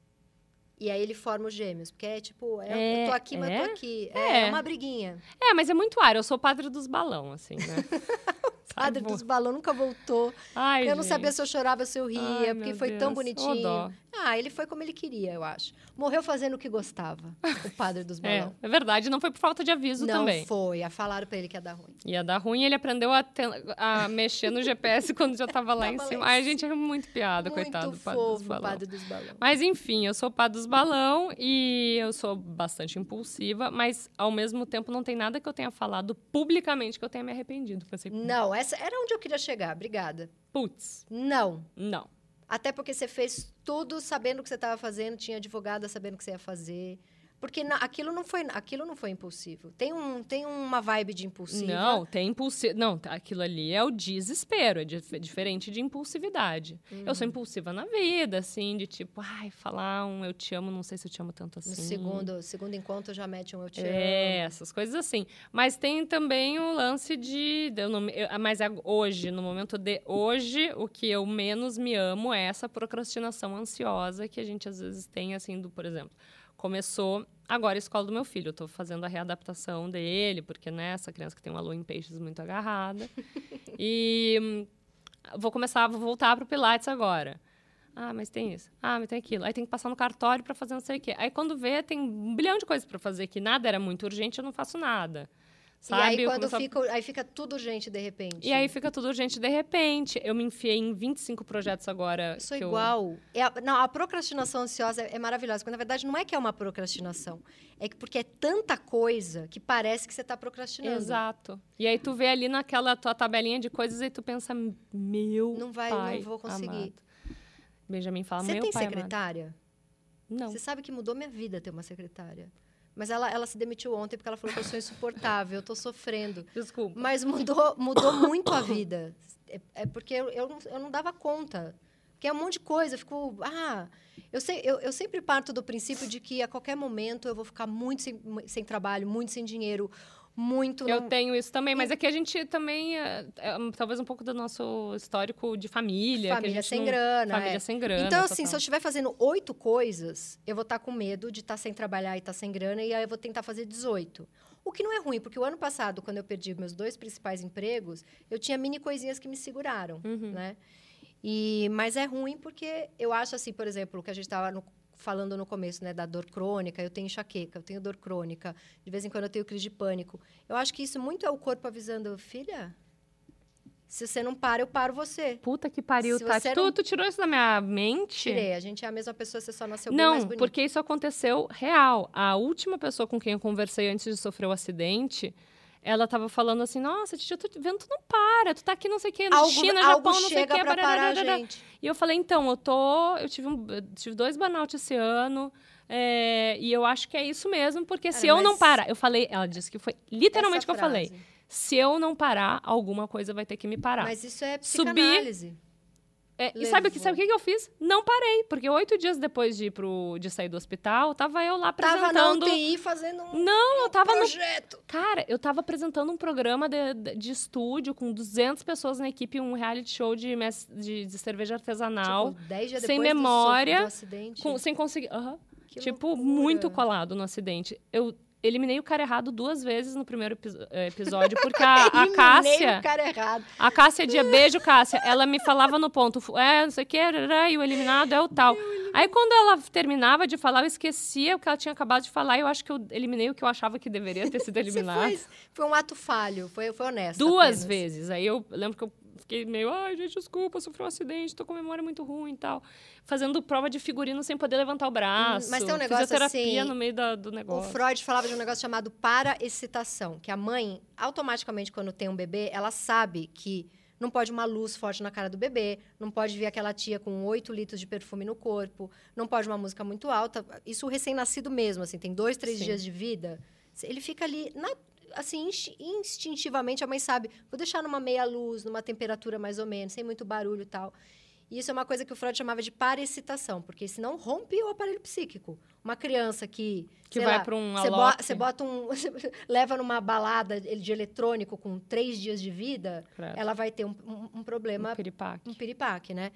E aí ele forma os Gêmeos, porque é tipo, é, É, eu tô aqui, mas eu é? tô aqui. É, É. uma briguinha. É, mas é muito ar. Eu sou padre dos balão, assim, né? [laughs] Padre dos balões nunca voltou. Ai, eu não gente. sabia se eu chorava ou se eu ria, Ai, porque foi tão Deus. Ô, bonitinho. Ah, ele foi como ele queria, eu acho. Morreu fazendo o que gostava, o padre dos [laughs] É, balões. é verdade. Não foi por falta de aviso não também. foi. A falaram pra ele que ia dar ruim. Ia dar ruim, ele aprendeu a, te- a mexer no GPS quando já tava lá [laughs] em cima. Ai, gente, é muito piada, Muito coitado do padre dos fofo o balão. padre dos balões. Mas enfim, eu sou pá dos balão e eu sou bastante impulsiva, mas ao mesmo tempo não tem nada que eu tenha falado publicamente que eu tenha me arrependido. Pensei, Não, essa era onde eu queria chegar. Obrigada. putz, Não. não. Até porque você fez tudo sabendo o que você estava fazendo, tinha advogada sabendo o que você ia fazer. Porque aquilo, não foi, aquilo não foi impulsivo. Tem, um, tem uma vibe de impulsiva. Não, tem impulsivo. Não, tá, aquilo ali é o desespero, é dif- diferente de impulsividade. Eu Uhum. sou impulsiva na vida, assim, de tipo, ai, falar um eu te amo, não sei se eu te amo tanto assim. No segundo, segundo encontro já mete um eu te É, amo. essas coisas assim. Mas tem também o lance de. eu não, eu- mas hoje, no momento de hoje, o que eu menos me amo é essa procrastinação ansiosa que a gente às vezes tem, assim, do, por exemplo, começou agora a escola do meu filho. Eu tô fazendo a readaptação dele, porque, né, essa criança que tem uma lua em peixes muito agarrada. [laughs] e hum, vou começar, vou voltar pro Pilates agora. Ah, mas tem isso. Ah, mas tem aquilo. Aí tem que passar no cartório para fazer não sei o quê. Aí quando vê, tem um bilhão de coisas para fazer que nada era muito urgente, eu não faço nada. Sabe? E aí, quando fica, aí fica tudo urgente de repente. E aí fica tudo urgente de repente. Eu me enfiei em 25 projetos agora. Sou que eu- igual. É a, não, a procrastinação ansiosa é, é maravilhosa, porque na verdade não é que é uma procrastinação. É que porque é tanta coisa que parece que você está procrastinando. Exato. E aí tu vê ali naquela tua tabelinha de coisas e tu pensa, meu Não vai, pai não vou conseguir. amado. Benjamin fala, Você meu tem pai amado. secretária? Não. Você sabe que mudou minha vida ter uma secretária. Mas ela, ela se demitiu ontem porque ela falou que eu sou insuportável, eu tô sofrendo. Desculpa. Mas mudou, mudou muito a vida. É, é porque eu, eu, não, eu não dava conta. Porque é um monte de coisa. Eu fico. Ah, eu, sei, eu, eu sempre parto do princípio de que a qualquer momento eu vou ficar muito sem, sem trabalho, muito sem dinheiro, muito. Eu não- tenho isso também, mas é que a gente também, é, é, talvez um pouco do nosso histórico de família. Família sem não- grana. Família é. sem grana. Então, assim, total. se eu estiver fazendo oito coisas, eu vou estar com medo de estar sem trabalhar e estar sem grana, e aí eu vou tentar fazer 18. O que não é ruim, porque o ano passado, quando eu perdi meus dois principais empregos, eu tinha mini coisinhas que me seguraram, Uhum. né? E, mas é ruim porque eu acho assim, por exemplo, que a gente estava falando no começo, né, da dor crônica, eu tenho enxaqueca, eu tenho dor crônica, de vez em quando eu tenho crise de pânico. Eu acho que isso muito é o corpo avisando, filha, se você não para, eu paro você. Puta que pariu, Se Tati. você Tu, não- tu tirou isso da minha mente? Tirei, a gente é a mesma pessoa, você só nasceu bem mais Não, porque isso aconteceu real. A última pessoa com quem eu conversei antes de sofrer o acidente, ela tava falando assim: Nossa, Titi, eu tô vendo, tu não para, tu tá aqui não sei o quê, algo, China, algo Japão, não sei o pra parar a barararara. gente. E eu falei, então, eu tô. Eu tive, um, eu tive dois burnout esse ano. é, e eu acho que é isso mesmo, porque se Cara, eu não parar, eu falei, ela disse que foi literalmente o que eu falei. Se eu não parar, alguma coisa vai ter que me parar. Mas isso é psicanálise. É, e sabe o que, sabe o que eu fiz? Não parei, porque oito dias depois de, ir pro, de sair do hospital, tava eu lá Tava na apresentando. UTI fazendo um Não, eu tava no projeto. Cara, eu tava apresentando um programa de, de, de estúdio com 200 pessoas na equipe, um reality show de, mes- de, de cerveja artesanal, Tipo, dez dias sem depois do memória, sofro- do acidente. com- sem conseguir. aham. Que tipo, loucura. muito colado no acidente. Eu, eliminei o cara errado duas vezes no primeiro eh, episódio, porque a, [laughs] a Cássia. o cara errado. A Cássia dizia, beijo, Cássia. Ela me falava no ponto, é, não sei o que, e o eliminado é o tal. Aí, quando ela terminava de falar, eu esquecia o que ela tinha acabado de falar e eu acho que eu eliminei o que eu achava que deveria ter sido [laughs] eliminado. foi, foi um ato falho, foi, foi honesto. Duas apenas. vezes. Aí eu lembro que eu fiquei meio, ai, gente, desculpa, sofri um acidente, tô com memória muito ruim e tal. Fazendo prova de figurino sem poder levantar o braço. Hum, mas tem um negócio Fisioterapia assim, no meio da- do O negócio. Freud falava de um negócio chamado para-excitação, que a mãe, automaticamente, quando tem um bebê, ela sabe que não pode uma luz forte na cara do bebê, não pode vir aquela tia com 8 litros de perfume no corpo, não pode uma música muito alta. Isso o recém-nascido mesmo, assim, tem dois, três Sim. dias de vida, ele fica ali, na- assim, insti- instintivamente a mãe sabe, vou deixar numa meia luz, numa temperatura mais ou menos, sem muito barulho e tal. E isso é uma coisa que o Freud chamava de para-excitação, porque senão rompe o aparelho psíquico. Uma criança que. Que vai pra um Você, bo- Alok. você bota um. [laughs] leva numa balada de eletrônico com três dias de vida, Credo. ela vai ter um, um- um problema, Um piripaque. um piripaque, né?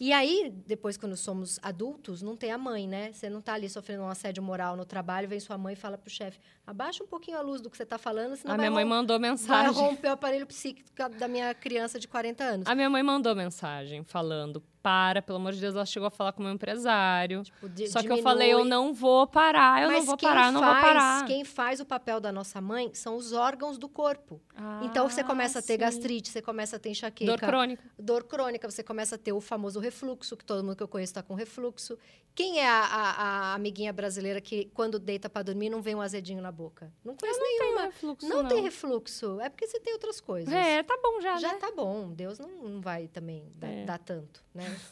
E aí, depois, quando somos adultos, não tem a mãe, né? Você não tá ali sofrendo um assédio moral no trabalho, vem sua mãe e fala pro chefe: abaixa um pouquinho a luz do que você tá falando, senão A vai, minha mãe mandou vai mensagem. romper o aparelho psíquico da minha criança de 40 anos. A minha mãe mandou mensagem falando: para, pelo amor de Deus, ela chegou a falar com o meu empresário. Tipo, di- Só que eu falei, eu não vou parar, eu Mas não vou parar, eu não vou faz- parar. Quem faz o papel da nossa mãe são os órgãos do corpo. Ah, então você começa a ter sim. gastrite, você começa a ter enxaqueca. Dor crônica. dor crônica, você começa a ter o famoso refluxo, que todo mundo que eu conheço está com refluxo. Quem é a, a- a amiguinha brasileira que, quando deita para dormir, não vem um azedinho na boca? Não conheço Tem nenhuma. refluxo, Não, tem refluxo. É porque você tem outras coisas. É, tá bom já, Já né? tá bom. Deus não, não vai também dar, É. dar tanto, né? [laughs]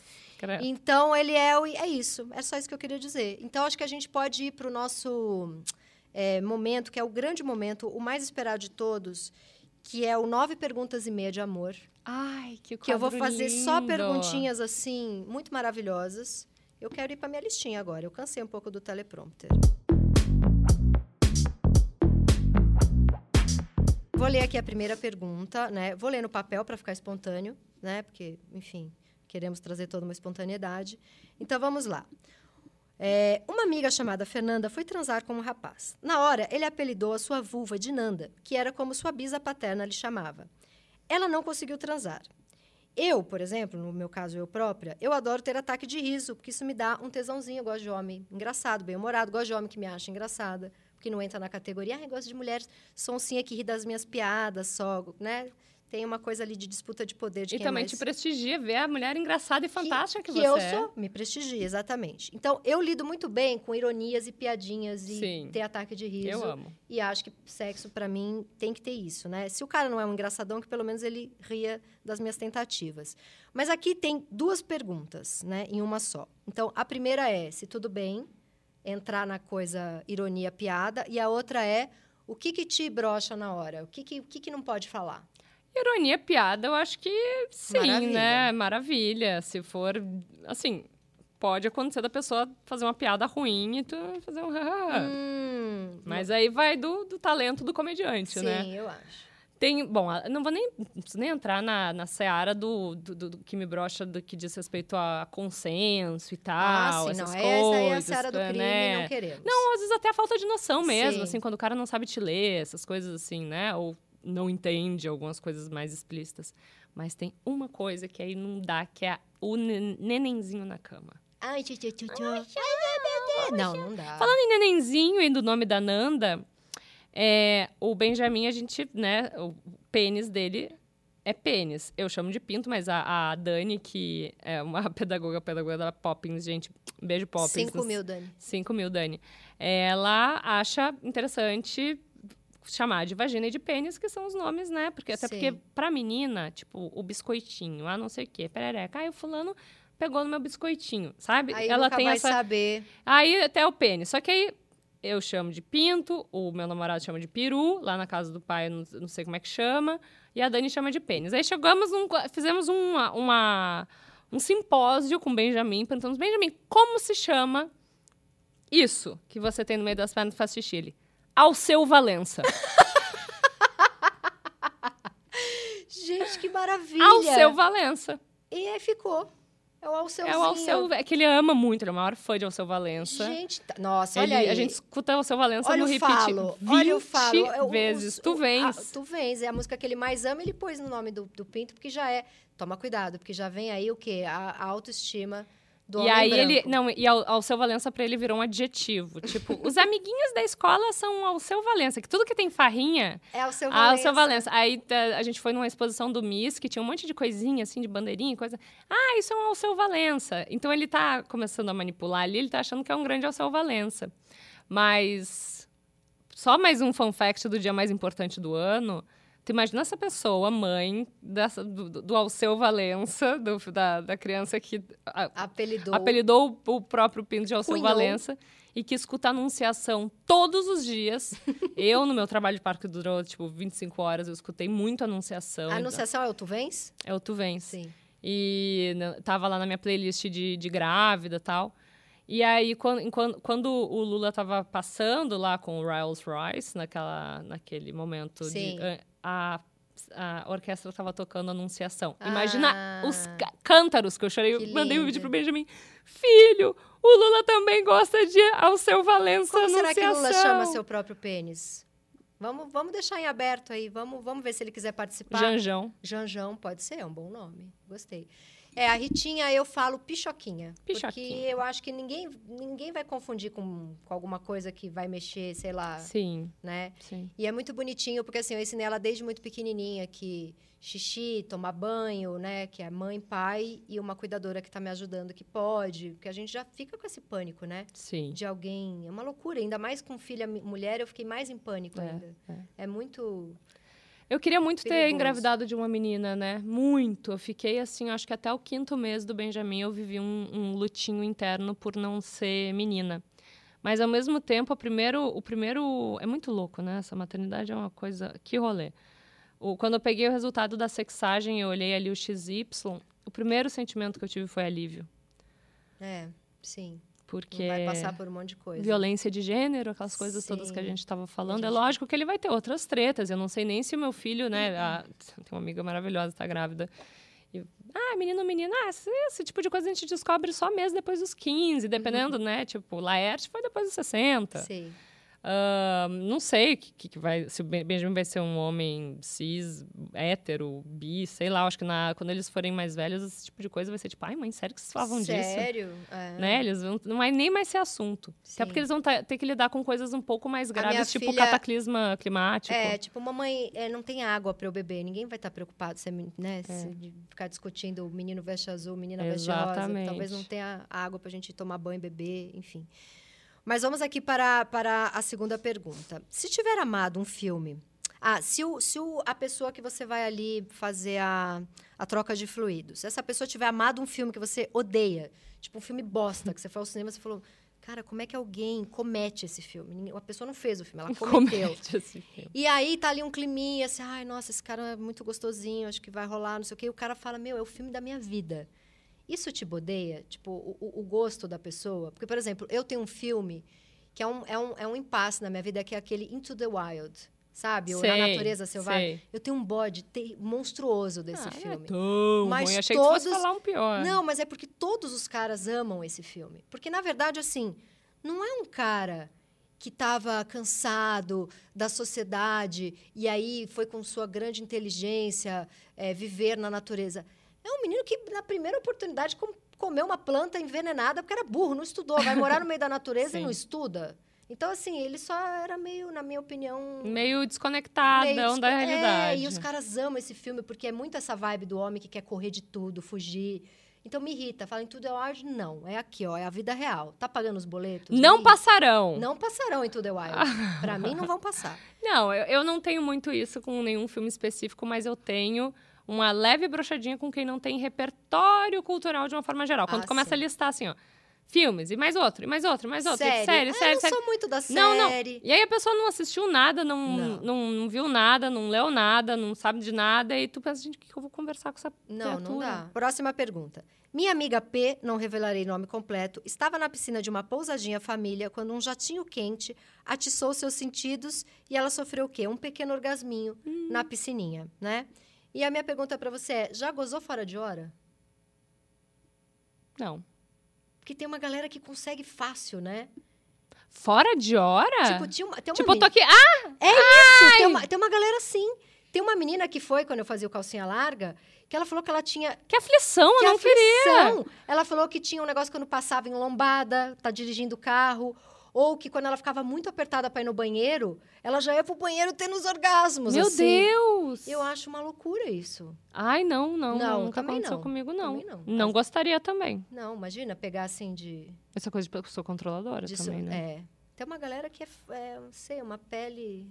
Então, ele é, o- é isso. É só isso que eu queria dizer. Então, acho que a gente pode ir para o nosso é, momento, que é o grande momento, o mais esperado de todos, que é o Nove Perguntas e Meia de Amor. Ai, que Que eu vou fazer só lindo. perguntinhas, assim, muito maravilhosas. Eu quero ir para minha listinha agora. Eu cansei um pouco do teleprompter. Vou ler aqui a primeira pergunta, né? Vou ler no papel para ficar espontâneo, né? Porque, enfim, queremos trazer toda uma espontaneidade. Então vamos lá. É, uma amiga chamada Fernanda foi transar com um rapaz. Na hora, ele apelidou a sua vulva de Nanda, que era como sua bisa paterna lhe chamava. Ela não conseguiu transar. Eu, por exemplo, no meu caso eu própria, eu adoro ter ataque de riso, porque isso me dá um tesãozinho. Eu gosto de homem engraçado, bem-humorado, gosto de homem que me acha engraçada, porque não entra na categoria, ah, eu gosto de mulheres sonsinha que ri das minhas piadas, só, né? Tem uma coisa ali de disputa de poder de E quem é também mais... te prestigia ver a mulher engraçada e fantástica que, que, você eu é. sou, me prestigia, exatamente. Então, eu lido muito bem com ironias e piadinhas e Sim. ter ataque de riso. Eu amo. E acho que sexo, pra mim, tem que ter isso, né? Se o cara não é um engraçadão, que pelo menos ele ria das minhas tentativas. Mas aqui tem duas perguntas, né? Em uma só. Então, a primeira é se tudo bem entrar na coisa ironia, piada. E a outra é o que que te brocha na hora? O que que, o que, que não pode falar? Ironia, piada, eu acho que sim, Maravilha. né? Maravilha. Se for, assim, pode acontecer da pessoa fazer uma piada ruim e tu fazer um... Hum, Mas aí vai do, do talento do comediante, sim, né? eu acho. Tem, bom, não vou nem, não nem entrar na, na seara do, do, do- do que me brocha do que diz respeito a consenso e tal, ah, sim, essas não. coisas, Essa aí é a seara do crime, né? não queremos. Não, às vezes até a falta de noção mesmo, Sim. assim, quando o cara não sabe te ler, essas coisas assim, né? Ou não entende algumas coisas mais explícitas. Mas tem uma coisa que aí não dá, que é o nen- nenenzinho na cama. Ai, tchu, tchu, tchu, tchu. Não, não dá. Falando em nenenzinho e do nome da Nanda, é, o Benjamin, a gente, né, o pênis dele é pênis. Eu chamo de pinto, mas a, a Dani, que é uma [laughs] pedagoga, pedagoga da Poppins, gente, beijo Poppins. 5 nos- mil, Dani. 5 mil, Dani. Ela acha interessante chamar de vagina e de pênis, que são os nomes, né? Porque, até Sim. porque, pra menina, tipo, o biscoitinho, ah, não sei o quê, perereca. Aí o fulano pegou no meu biscoitinho, sabe? Aí Ela tem essa... saber. Aí até o pênis. Só que aí eu chamo de pinto, o meu namorado chama de peru, lá na casa do pai, eu não, não sei como é que chama, e a Dani chama de pênis. Aí chegamos, num, fizemos uma, uma- um simpósio com o Benjamin, perguntamos, Benjamin, como se chama isso que você tem no meio das pernas e faz xixi? Ele, Alceu Valença. Gente, que maravilha. Alceu Valença. E aí ficou. É o Alceuzinho. É o Alceu, é que ele ama muito, ele é o maior fã de Alceu Valença. Gente, tá- nossa, Ele- olha aí. A gente escuta Alceu Valença olha no repeat falo, 20 olha o falo. O- vezes. o- tu vens. a- tu vens, é a música que ele mais ama, ele pôs no nome do, do Pinto, porque já é. Toma cuidado, porque já vem aí o quê? A, a autoestima do E aí branco. ele. Não, e ao, Alceu Valença pra ele virou um adjetivo. Tipo, [laughs] os amiguinhos da escola são Alceu Valença, que tudo que tem farrinha. É o seu Valença. Alceu Valença. Aí tá, a gente foi numa exposição do Miss, que tinha um monte de coisinha, assim, de bandeirinha e coisa. Ah, isso é um Alceu Valença. Então ele tá começando a manipular ali, ele tá achando que é um grande Alceu Valença. Mas. Só mais um fun fact do dia mais importante do ano. Tu imagina essa pessoa, mãe dessa, do, do Alceu Valença, do- da, da criança que a- Apelidou. apelidou o, o próprio Pinto de Alceu Cunhou. Valença e que escuta anunciação todos os dias. [laughs] eu, no meu trabalho de parque, durou, tipo, 25 horas, eu escutei muito anunciação. A anunciação é o Tu Vens? É o Tu Vens. Sim. E né, tava lá na minha playlist de, de grávida e tal. E aí, quando, quando, quando o Lula tava passando lá com o Rolls Royce, naquela, naquele momento, de, a, a orquestra tava tocando Anunciação. Ah. Imagina os cântaros que eu chorei. Que mandei um lindo. vídeo pro Benjamin. Filho, o Lula também gosta de Alceu Valença Como será que Anunciação. Lula chama seu próprio pênis? Vamos, vamos deixar em aberto aí. Vamos, vamos ver se ele quiser participar. Janjão. Janjão, pode ser, é um bom nome. Gostei. É, a Ritinha, eu falo pichoquinha. Porque Pichoquinha. eu acho que ninguém, ninguém vai confundir com, com alguma coisa que vai mexer, sei lá, Sim, né? sim. E é muito bonitinho, porque assim, eu ensinei ela desde muito pequenininha que xixi, tomar banho, né? Que é mãe, pai e uma cuidadora que tá me ajudando que pode. Porque a gente já fica com esse pânico, né? Sim. De alguém. É uma loucura. Ainda mais com filha mulher, eu fiquei mais em pânico É, ainda. é. É muito. Eu queria muito ter Perigoso. engravidado de uma menina, né? Muito. Eu fiquei assim, acho que até o quinto mês do Benjamin eu vivi um, um lutinho interno por não ser menina. Mas ao mesmo tempo, o primeiro, o primeiro é muito louco, né? Essa maternidade é uma coisa, que rolê. O, quando eu peguei o resultado da sexagem, eu olhei ali o XY, o primeiro sentimento que eu tive foi alívio, É, sim. Porque vai passar por um monte de coisa. violência de gênero, aquelas coisas todas que a Sim. gente estava falando. gente- É lógico que ele vai ter outras tretas. Eu não sei nem se o meu filho, né? a- tem uma amiga maravilhosa, tá grávida. E, ah, menino, menina, ah, esse, esse tipo de coisa a gente descobre só mês depois dos 15, dependendo, né? Tipo, Laerte foi depois dos 60. Sim. Ah, não sei o que, que vai. Se o Ben- Benjamin vai ser um homem cis, hétero, bi, sei lá. Acho que na, quando eles forem mais velhos, esse tipo de coisa vai ser tipo, ai, mãe, sério que vocês falavam disso? Sério? É. né? Eles vão, não vai nem mais ser assunto. Sim. Até porque eles vão tá- ter que lidar com coisas um pouco mais graves, tipo filha- cataclisma climático. É, tipo, mamãe, é, não tem água para eu beber. Ninguém vai estar preocupado se, né, É. se de ficar discutindo o menino veste azul, menina veste rosa. Exatamente. Talvez não tenha água para a gente tomar banho, beber, enfim. Mas vamos aqui para, para a segunda pergunta. Se tiver amado um filme... Ah, se, o, se o, a pessoa que você vai ali fazer a, a troca de fluidos, se essa pessoa tiver amado um filme que você odeia, tipo um filme bosta, que você foi ao cinema e falou... Cara, como é que alguém comete esse filme? A pessoa não fez o filme, ela [laughs] cometeu. Comete esse filme. E aí tá ali um climinha, assim, ai, nossa, esse cara é muito gostosinho, acho que vai rolar, não sei o quê. E o cara fala, meu, é o filme da minha vida. Isso te bodeia? Tipo, o, o- gosto da pessoa? Porque, por exemplo, eu tenho um filme que é um, é um, é um impasse na minha vida, que é aquele Into the Wild, sabe? Ou Na Natureza Selvagem. sei. Eu tenho um bode te- monstruoso desse Ah, é filme. tão Mas ruim. Achei que tu fosse todos- falar um pior. Não, mas é porque todos os caras amam esse filme. Porque, na verdade, assim, não é um cara que estava cansado da sociedade e aí foi com sua grande inteligência é, viver na natureza. É menino que, na primeira oportunidade, com- comeu uma planta envenenada porque era burro, não estudou. Vai morar no meio da natureza e [laughs] não estuda. Então, assim, ele só era meio, na minha opinião, Meio desconectadão meio da desco- realidade. É, e os caras amam esse filme porque é muito essa vibe do homem que quer correr de tudo, fugir. Então me irrita. Fala em tudo é wild? Não. É aqui, ó. É a vida real. Tá pagando os boletos? Não passarão. Não passarão em tudo é wild. pra mim, não vão passar. [laughs] Não, eu, eu não tenho muito isso com nenhum filme específico, mas eu tenho uma leve brochadinha com quem não tem repertório cultural de uma forma geral. Quando Ah, começa sim. a listar assim, ó, filmes, e mais outro, e mais outro, e mais outro, e série. série, Ah, série, eu série. não sou muito da Não, não. série. E aí a pessoa não assistiu nada, não, Não. não. Não, viu nada, não leu nada, não sabe de nada, e tu pensa, gente, o que eu vou conversar com essa Não, não criatura? dá. Próxima pergunta. Minha amiga P, não revelarei nome completo, estava na piscina de uma pousadinha família quando um jatinho quente atiçou seus sentidos e ela sofreu o quê? Um pequeno orgasminho Hum. na piscininha, né? E a minha pergunta para você é: já gozou fora de hora? Não. Porque tem uma galera que consegue fácil, né? Fora de hora? Tipo, tinha uma, tem uma Tipo, eu tô menina- aqui. Ah! É isso! Tem uma, tem uma galera assim. Tem uma menina que foi, quando eu fazia o calcinha larga, que ela falou que ela tinha. Que aflição, Que eu não queria. aflição. Ela falou que tinha um negócio quando passava em lombada, tá dirigindo o carro. Ou que quando ela ficava muito apertada pra ir no banheiro, ela já ia pro banheiro tendo os orgasmos. Meu assim. Deus! Eu acho uma loucura isso. Ai, não, não, Não, nunca aconteceu não. comigo, não. Também não. Não Mas- gostaria também. Não, imagina pegar assim de. Essa coisa de pessoa controladora disso- também, né? É. Tem uma galera que é, é, não sei, uma pele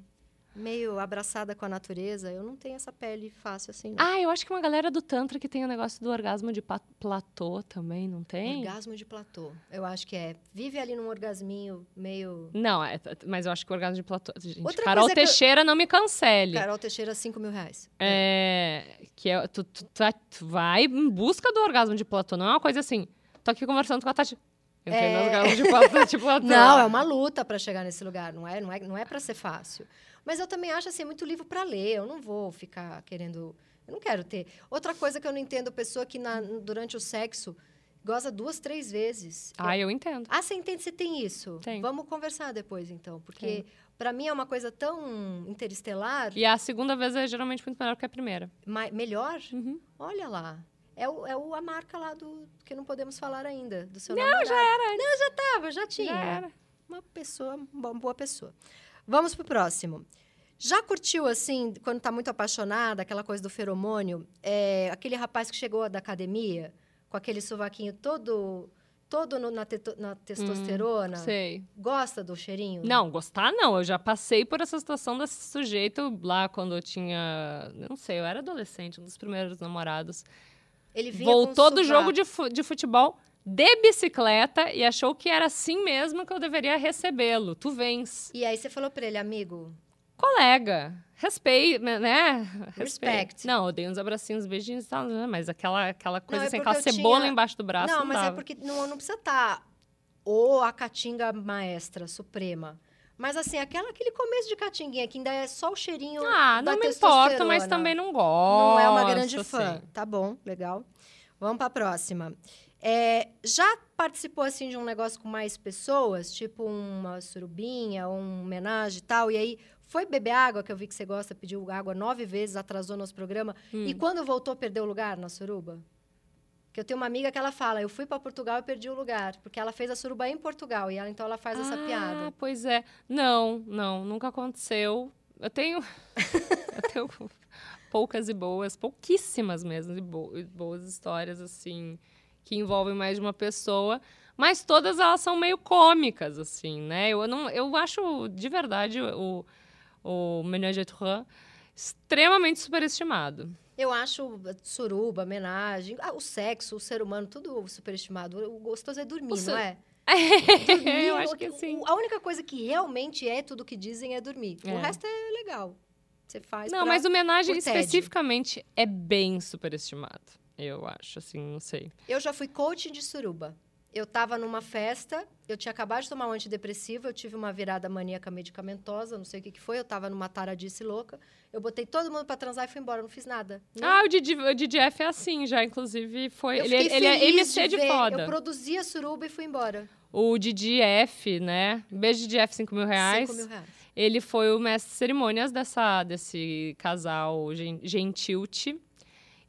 meio abraçada com a natureza. Eu não tenho essa pele fácil assim, não. Ah, eu acho que uma galera do Tantra que tem o negócio do orgasmo de platô também, não tem? Orgasmo de platô. Eu acho que é. Vive ali num orgasminho meio. Não, é, mas eu acho que o orgasmo de platô. Gente, Outra Carol coisa que eu- Teixeira não me cancele. Carol Teixeira, 5 mil reais. É, que é, tu, tu, tá- tu vai em busca do orgasmo de platô. Não é uma coisa assim. Tô aqui conversando com a Tati. No É. orgasmo de platô. De [laughs] platô. Não, é uma luta para chegar nesse lugar, não é, não é, não é para ser fácil. Mas eu também acho assim muito livro para ler. Eu não vou ficar querendo, eu não quero ter. Outra coisa que eu não entendo, pessoa que na- durante o sexo goza duas, três vezes. Ah, eu entendo. Ah, você entende? Você tem isso? Tenho. Vamos conversar depois, então, porque para mim é uma coisa tão interestelar, E a segunda vez é geralmente muito melhor que a primeira. ma- melhor. Uhum. Olha lá. É, o, é o- a marca lá do que não podemos falar ainda, do seu namorado. já era. Não, já tava, já tinha. Já era. Uma pessoa, uma boa pessoa. Vamos pro próximo. Já curtiu, assim, quando tá muito apaixonada, aquela coisa do feromônio? É, aquele rapaz que chegou da academia, com aquele sovaquinho todo, todo no- na, teto- na testosterona. Sei. Gosta do cheirinho? Não, gostar não. Eu já passei por essa situação desse sujeito lá quando eu tinha. Não sei, eu era adolescente, um dos primeiros namorados. Ele vinha Voltou do jogo de, fu- de futebol de bicicleta e achou que era assim mesmo que eu deveria recebê-lo. Tu vens. E aí você falou pra ele, amigo, Colega, respeito, né? Respect. Não, eu dei uns abracinhos, beijinhos e tal, né? mas aquela, aquela coisa é assim, aquela cebola tinha- embaixo do braço. não, Não, mas é porque não, não precisa estar ou a caatinga maestra, suprema. Mas assim, aquela, aquele começo de caatinguinha, que ainda é só o cheirinho Ah, da não me importa, mas também não gosto. Não é uma grande fã. assim. Tá bom, legal. Vamos para a próxima. É, já participou assim de um negócio com mais pessoas, tipo uma surubinha, um homenagem e tal, e aí foi beber água, que eu vi que você gosta, pediu água nove vezes, atrasou nosso programa, Hum. e quando voltou, perdeu o lugar na suruba? Que eu tenho uma amiga que ela fala, eu fui para Portugal e perdi o lugar, porque ela fez a suruba em Portugal, e ela então ela faz essa ah, piada. pois é. Não, não, nunca aconteceu. Eu tenho. [laughs] eu tenho poucas e boas, pouquíssimas mesmo, e boas histórias, assim, que envolvem mais de uma pessoa. Mas todas elas são meio cômicas, assim, né? Eu, não, eu acho, de verdade, o, o Ménage à Trois extremamente superestimado. Eu acho suruba, homenagem, ah, o sexo, o ser humano, tudo superestimado. O gostoso é dormir, O se- não é? [laughs] eu acho que o- sim. A única coisa que realmente é tudo que dizem é dormir. O É. resto é legal. Você faz Não, pra- mas homenagem especificamente é bem superestimado. Eu acho, assim, não sei. Eu já fui coaching de suruba. Eu tava numa festa, eu tinha acabado de tomar um antidepressivo, eu tive uma virada maníaca medicamentosa, não sei o que, que foi, eu tava numa taradice louca. Eu botei todo mundo pra transar e fui embora, não fiz nada. Não- Ah, o Didi, o Didi F é assim já, inclusive. Foi, eu ele, ele é feliz MC de, ver. foda. Eu produzia suruba e fui embora. O Didi F, né? Beijo Didi F, 5 mil reais. 5 mil reais. Ele foi o mestre de cerimônias dessa, desse casal gen-.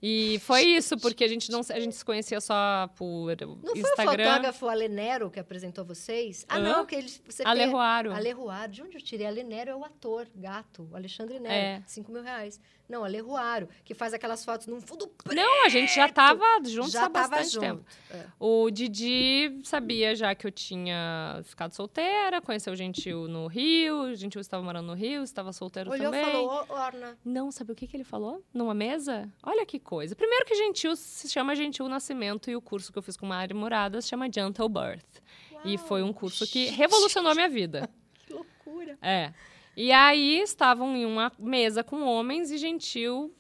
E foi isso, porque a gente não a gente se conhecia só por Não foi o Instagram. fotógrafo Alenero que apresentou vocês? Ah, Hã? não, que ele, você. Aleruaro. Aleruaro. De onde eu tirei? Alenero é o ator, gato. O Alexandre Nero. É. 5 mil reais. Não, Aleruaro, que faz aquelas fotos num fundo preto. Não, a gente já tava juntos já há bastante junto. tempo. É. O Didi sabia já que eu tinha ficado solteira, conheceu o Gentil no Rio, o Gentil estava morando no Rio, estava solteiro Olhou e também. falou, "Ô, Orna, Não, sabe o que, que ele falou? Numa mesa? Olha que coisa. Primeiro que Gentil se chama Gentil Nascimento e o curso que eu fiz com Mari Muradas se chama Gentle Birth. E Uau, foi um curso que revolucionou a minha vida. [laughs] que loucura. É. E aí estavam em uma mesa com homens e Gentil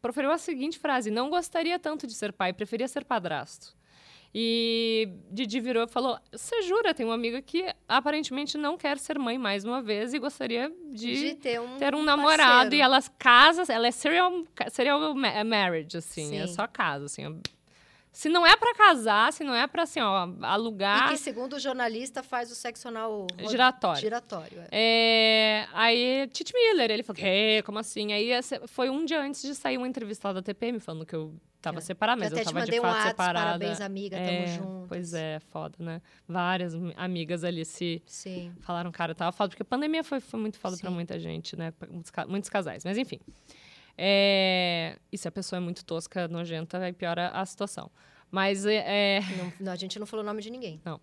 proferiu a seguinte frase: Não gostaria tanto de ser pai, preferia ser padrasto. E Didi virou e falou: Você jura? Tem uma amiga que aparentemente não quer ser mãe mais uma vez e gostaria De, de, ter um ter um namorado. E ela casa, ela é serial, serial ma- marriage, assim, é Sim. só casa, assim. Se não é para casar, se não é para assim, ó, alugar. E que, segundo o jornalista, faz o sexo anal giratório. Giratório. É. É, aí, Tite Miller, ele falou, que, como assim? Aí foi um dia antes de sair uma entrevista lá da TPM falando que eu tava é. separada, mas eu, eu tava de fato um separada. Parabéns, amiga, tamo é, juntos. Pois é, foda, né? Várias amigas ali se Sim. falaram, cara, tava foda, porque a pandemia foi, foi muito foda para muita gente, né? Muitos, muitos casais. Mas enfim. É... E se a pessoa é muito tosca, nojenta, aí piora a situação. Mas é. é não, não, a gente não falou o nome de ninguém. Não.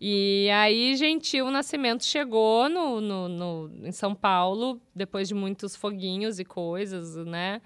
E aí, Gentil Nascimento chegou no, no, no, em São Paulo, depois de muitos foguinhos e coisas, né?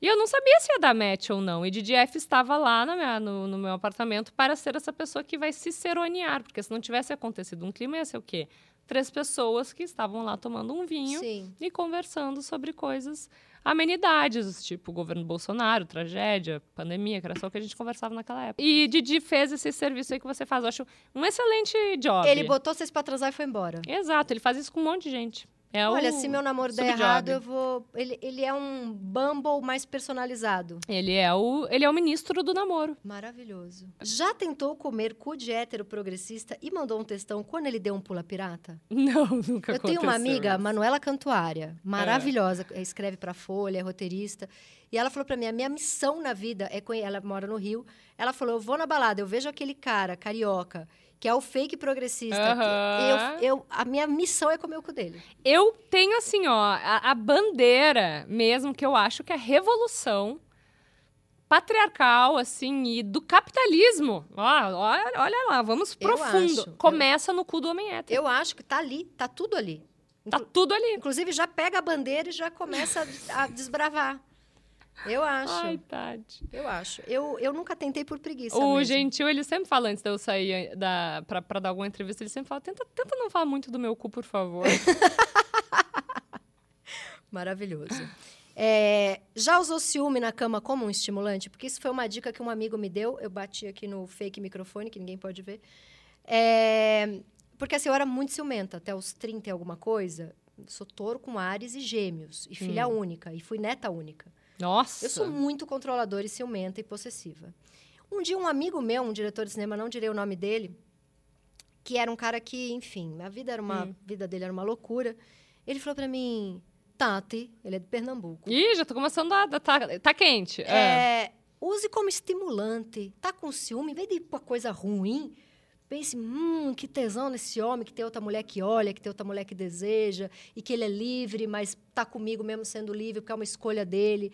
E eu não sabia se ia dar match ou não. E Didi F estava lá minha, no, no, meu apartamento para ser essa pessoa que vai se seronear. Porque se não tivesse acontecido um clima, ia ser o quê? Três pessoas que estavam lá tomando um vinho Sim. e conversando sobre coisas amenidades, tipo governo Bolsonaro, tragédia, pandemia, que era só o que a gente conversava naquela época. E Didi fez esse serviço aí que você faz. Eu acho um excelente job. Ele botou vocês pra transar e foi embora. Exato, ele faz isso com um monte de gente. É Olha, se meu namoro der errado, eu vou. Ele, ele é um Bumble mais personalizado. Ele é o ele é o ministro do namoro. Maravilhoso. Já tentou comer cu de hétero progressista e mandou um textão quando ele deu um pula pirata? Não, [laughs] nunca Eu tenho uma amiga, Manuela Cantuária, maravilhosa, é. escreve para Folha, é roteirista. E ela falou para mim: a minha missão na vida é. Ela mora no Rio. Ela falou: eu vou na balada, eu vejo aquele cara carioca que é o fake progressista. Uhum. Eu, eu, a minha missão é comer o cu dele. Eu tenho, assim, ó, a, a bandeira mesmo, que eu acho que é a revolução patriarcal, assim, e do capitalismo. Ó, olha, olha lá, vamos profundo. Acho, Começa eu... no cu do homem hétero. Eu acho que tá ali, tá tudo ali. Tá tudo ali. Inclusive, já pega a bandeira e já começa a desbravar. Eu acho. Ai, Tati. Eu acho. Eu, eu nunca tentei por preguiça. O mesmo. Gentil, ele sempre fala antes de eu sair da, pra, pra dar alguma entrevista, ele sempre fala: tenta, tenta não falar muito do meu cu, por favor. [laughs] Maravilhoso. É, já usou ciúme na cama como um estimulante? Porque isso foi uma dica que um amigo me deu. Eu bati aqui no fake microfone, que ninguém pode ver. É, porque assim, eu era muito ciumenta, até os 30 e alguma coisa. Sou touro com Ares e gêmeos. E filha hum. única. E fui neta única. Nossa! Eu sou muito controladora e ciumenta e possessiva. Um dia, um amigo meu, um diretor de cinema, não direi o nome dele, que era um cara que, enfim, a vida, era uma, hum. vida dele era uma loucura. Ele falou para mim, Tati, ele é de Pernambuco. Ih, já tô começando a... Tá, tá quente. É, é. Use como estimulante. Tá com ciúme, em vez de ir pra coisa ruim, pense, hum, que tesão nesse homem, que tem outra mulher que olha, que tem outra mulher que deseja, e que ele é livre, mas tá comigo mesmo sendo livre, porque é uma escolha dele.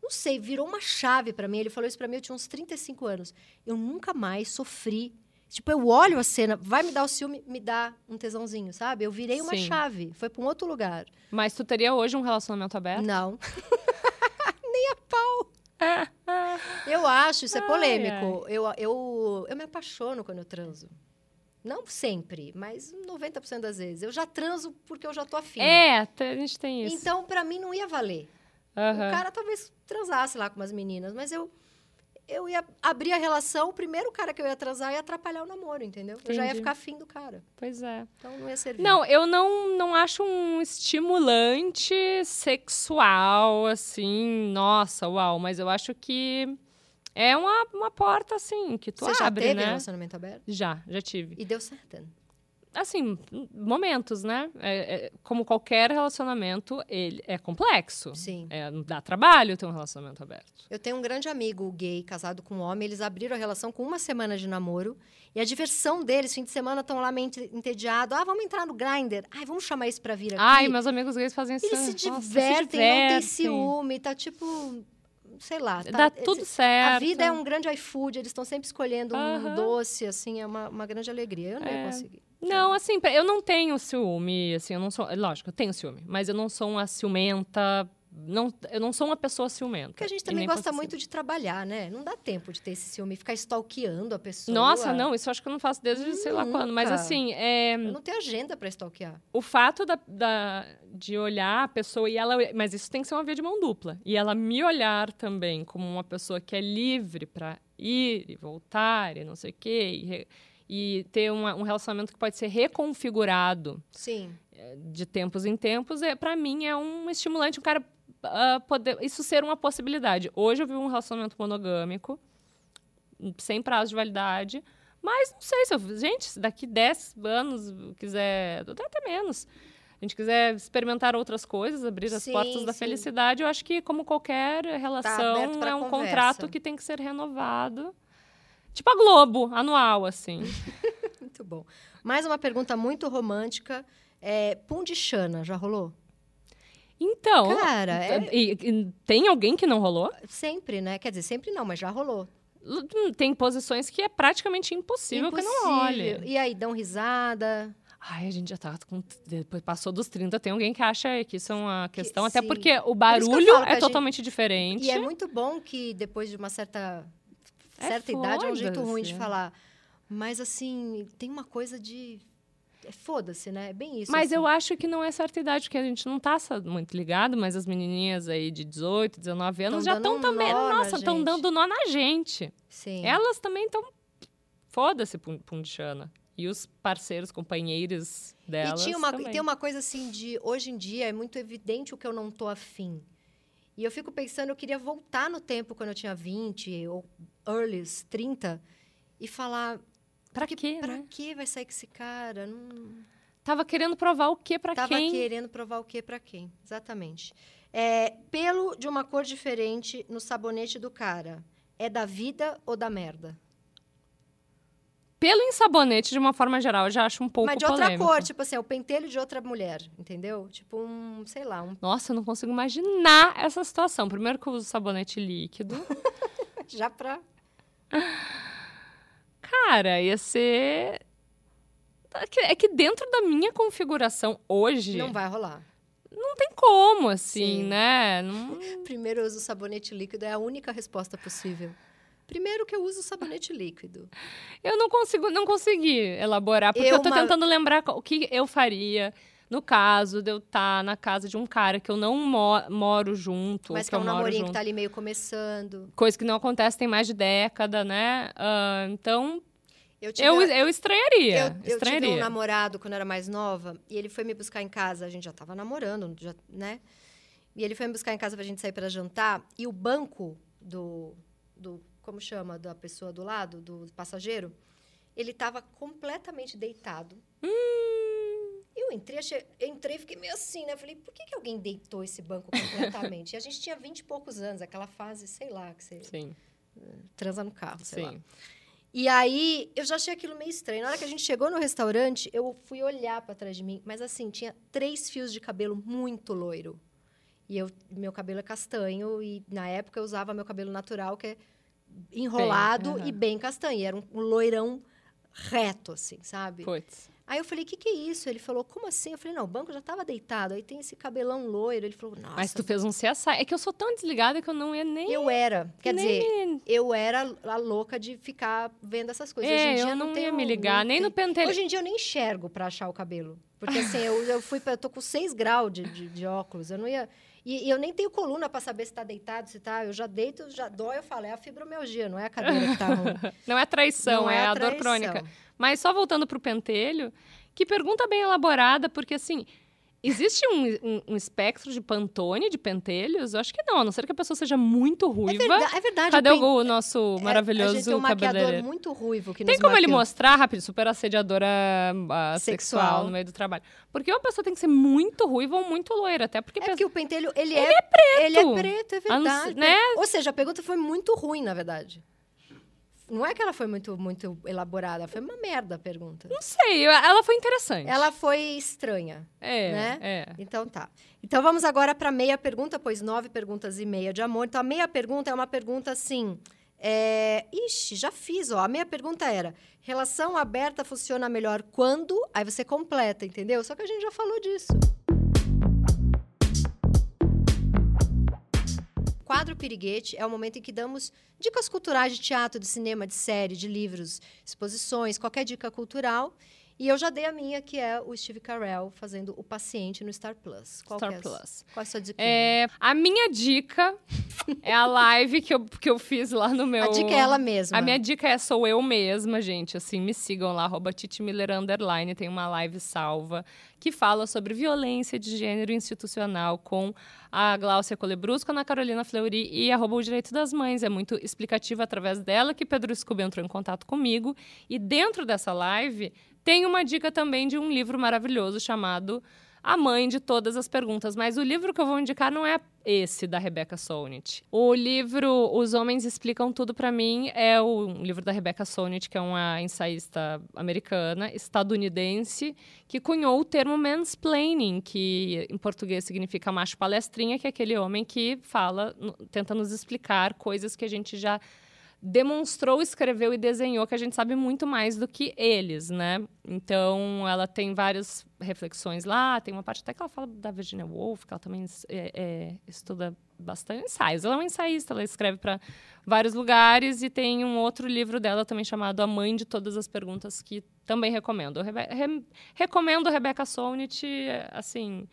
Não sei, virou uma chave para mim. Ele falou isso para mim, eu tinha uns 35 anos. Eu nunca mais sofri. Tipo, eu olho a cena, vai me dar o ciúme, me dá um tesãozinho, sabe? Eu virei uma Sim. chave, foi para um outro lugar. Mas tu teria hoje um relacionamento aberto? Não. [laughs] Nem a pau. [laughs] eu acho, isso é polêmico. Ai, ai. Eu, eu, eu me apaixono quando eu transo. Não sempre, mas 90% das vezes. Eu já transo porque eu já tô afim. É, a gente tem isso. Então, para mim, não ia valer. Uhum. O cara talvez transasse lá com umas meninas, mas eu eu ia abrir a relação, o primeiro cara que eu ia transar ia atrapalhar o namoro, entendeu? Entendi. Eu já ia ficar afim do cara. Pois é. Então não ia servir. Não, eu não, não acho um estimulante sexual, assim, nossa, uau, mas eu acho que é uma, uma porta, assim, que tu Você abre, já teve né? relacionamento aberto? Já, já tive. E deu certo? Assim, momentos, né? É, é, como qualquer relacionamento, ele é complexo. Sim. É, dá trabalho ter um relacionamento aberto. Eu tenho um grande amigo gay, casado com um homem. Eles abriram a relação com uma semana de namoro. E a diversão deles, fim de semana, estão lá meio entediados. Ah, vamos entrar no Grindr. Ai, vamos chamar isso pra vir aqui. Ai, meus amigos gays fazem isso. Eles se divertem, se divertem. não tem ciúme. Tá tipo sei lá. Tá, Dá tudo certo. A vida é um grande iFood, eles estão sempre escolhendo um doce, assim, é uma, uma grande alegria. Eu não é. ia conseguir. Não, assim, eu não tenho ciúme, assim, eu não sou. Lógico, eu tenho ciúme, mas eu não sou uma ciumenta. Não, eu não sou uma pessoa ciumenta. Porque a gente também gosta muito de trabalhar, né? Não dá tempo de ter esse ciúme, ficar stalkeando a pessoa. Nossa, não, isso acho que eu não faço desde sei lá quando. Mas assim. É... Eu não tenho agenda para stalkear. O fato da, da, de olhar a pessoa e ela. Mas isso tem que ser uma via de mão dupla. E ela me olhar também como uma pessoa que é livre para ir e voltar e não sei o quê. E e ter uma, um relacionamento que pode ser reconfigurado Sim. Eh, de tempos em tempos, é, para mim é um estimulante, um cara uh, poder isso ser uma possibilidade. Hoje eu vi um relacionamento monogâmico sem prazo de validade. Mas não sei se eu. Gente, se daqui 10 anos quiser. Até menos. A gente quiser experimentar outras coisas, abrir as Sim, portas da sim. felicidade, eu acho que, como qualquer relação, aberto pra é um conversa. contrato que tem que ser renovado. Tipo a Globo, anual, assim. [laughs] Muito bom. Mais uma pergunta muito romântica. É, pum de chana, já rolou? Então. Cara, é- tem alguém que não rolou? Sempre, né? Quer dizer, sempre não, mas já rolou. L- Tem posições que é praticamente impossível, que não Impossível. olhe. E aí, dão risada. Ai, a gente já tá com. Depois passou dos 30, tem alguém que acha que isso é uma questão. sim. até porque o que barulho que é a gente- totalmente diferente. E é muito bom que depois de uma certa, É certa idade, é um jeito ruim de falar. Mas, assim, tem uma coisa de... é Foda-se, né? É bem isso. Mas assim. eu acho que não é certa idade, porque a gente não tá muito ligado, mas as menininhas aí de 18, 19 anos Tão já estão um também. Nossa, estão dando nó na gente. Sim. Elas também estão. Foda-se, pun- pundichana. E os parceiros, companheiros delas. E tinha uma, e tem uma coisa assim de hoje em dia é muito evidente o que eu não tô afim. E eu fico pensando, eu queria voltar no tempo quando eu tinha 20 ou early 30 e falar, Pra quê, pra né? que vai sair com esse cara? Não Tava querendo provar o quê pra tava quem? querendo provar o que pra quem? Exatamente. É, pelo de uma cor diferente no sabonete do cara. É da vida ou da merda? Pelo em sabonete, de uma forma geral, eu já acho um pouco Mas de outra polêmico. cor, tipo assim, é o pentelho de outra mulher, entendeu? Tipo um, sei lá, um Nossa, eu não consigo imaginar essa situação. Primeiro que eu uso sabonete líquido. [laughs] já pra Cara, ia ser. É que- É que dentro da minha configuração hoje, não não, vai rolar. tem como, assim, Sim. né? Não- Primeiro eu uso sabonete líquido, é a única resposta possível. Primeiro que eu uso sabonete líquido. Eu não consigo, não consegui elaborar, porque Eu eu, tô uma- tentando lembrar o que eu faria no caso de eu estar na casa de um cara que eu não mo- moro junto, Mas ou que é um namorinho junto. que tá ali meio começando. Coisa que não acontece tem mais de década, né? Ah, então, Eu tive, eu, eu estranharia. eu, eu tive estranharia. um namorado quando eu era mais nova e ele foi me buscar em casa. A gente já tava namorando, já, né? E ele foi me buscar em casa pra gente sair para jantar. E o banco do, do. Como chama? Da pessoa do lado, do passageiro, ele tava completamente deitado. Hum. Eu entrei, achei, entrei e fiquei meio assim, né? Falei, por que, que alguém deitou esse banco [laughs] completamente? e a gente tinha vinte e poucos anos, aquela fase, sei lá, que você Sim, transa no carro, sei lá. sim. E aí, eu já achei aquilo meio estranho. Na hora que a gente chegou no restaurante, eu fui olhar para trás de mim, mas assim, tinha três fios de cabelo muito loiro. E eu, meu cabelo é castanho, e na época eu usava meu cabelo natural, que é enrolado aham. e bem castanho. Era um, um loirão reto, assim, sabe? Puts. Aí eu falei, o que, que é isso? Ele falou, como assim? Eu falei, não, o banco já estava deitado. Aí tem esse cabelão loiro. Ele falou, nossa. Mas tu fez um CSI. É que eu sou tão desligada que eu não ia nem. Eu era. Quer nem dizer, eu era a louca de ficar vendo essas coisas. Hoje em É, dia eu não, ia tenho- me ligar, não nem no pentelho. Hoje em dia eu nem enxergo pra achar o cabelo. Porque assim, eu, eu fui pra, eu tô com 6 graus de, de, de óculos. Eu não ia. E, e eu nem tenho coluna pra saber se tá deitado, se tá. Eu já deito, já dói, eu falo, é a fibromialgia, não é a cadeira que tá [laughs] ruim. Não é traição, Não é, é a dor traição. crônica. Mas só voltando pro pentelho, que pergunta bem elaborada, porque assim, existe um, um- um espectro de pantone, de pentelhos? Eu acho que não, a não ser que a pessoa seja muito É ruiva. verdade. É verdade Cadê o, o nosso é, A gente maravilhoso tem um maquiador muito ruivo que Tem como ele maquiou. mostrar rápido, super assediadora ah, sexual. Sexual. no meio do trabalho? Porque uma pessoa tem que ser muito ruiva ou muito loira, até porque É pensa- porque o pentelho, ele, é, preto. Ele é preto, é verdade. né? Ou seja, a pergunta foi muito ruim, na verdade. Não é que ela foi muito, muito elaborada, foi uma merda a pergunta. não sei, ela foi interessante. Ela foi estranha. é, né? é. Então tá. Então vamos agora para meia pergunta, pois nove perguntas e meia de amor. Então a meia pergunta é uma pergunta assim. É... Ixi, já fiz, ó. A meia pergunta era: relação aberta funciona melhor quando? Aí você completa, entendeu? Só que a gente já falou disso. Quadro Piriguete é o momento em que damos dicas culturais de teatro, de cinema, de série, de livros, exposições, qualquer dica cultural. E eu já dei a minha, que é o Steve Carell fazendo O Paciente no Star Plus. Qual Star é Plus. Qual é a sua dica? É, a minha dica é a live que eu, que eu fiz lá no meu. A dica é ela mesma. A minha dica é sou eu mesma, gente. Assim, me sigam lá, arroba. Tem uma live salva que fala sobre violência de gênero institucional com a Gláucia Colebrusco, Ana Carolina Fleury e arroba o Direito das Mães. É muito explicativo através dela que Pedro Scooby entrou em contato comigo. E dentro dessa live tem uma dica também de um livro maravilhoso chamado A Mãe de Todas as Perguntas. Mas o livro que eu vou indicar não é esse da Rebecca Solnit. O livro Os Homens Explicam Tudo para Mim é o um livro da Rebecca Solnit, que é uma ensaísta americana, estadunidense, que cunhou o termo mansplaining, que em português significa macho palestrinha, que é aquele homem que fala, tenta nos explicar coisas que a gente já demonstrou, escreveu e desenhou que a gente sabe muito mais do que eles, né? Então, ela tem várias reflexões lá, tem uma parte até que ela fala da Virginia Woolf, que ela também é, é, estuda bastante ensaios. Ela é uma ensaísta, ela escreve para vários lugares e tem um outro livro dela também chamado A Mãe de Todas as Perguntas, que também recomendo. Eu re- recomendo Rebecca Solnit, assim,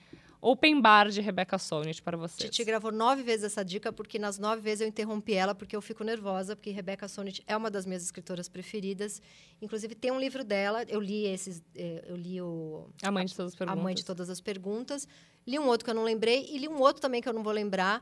open bar de Rebecca Solnit para vocês. Titi gravou nove vezes essa dica, porque nas nove vezes eu interrompi ela, porque eu fico nervosa, porque Rebecca Solnit é uma das minhas escritoras preferidas. Inclusive, tem um livro dela, eu li esses, eh, eu li o A Mãe de Todas as A Perguntas. Mãe de Todas as Perguntas. Li um outro que eu não lembrei, e li um outro também que eu não vou lembrar.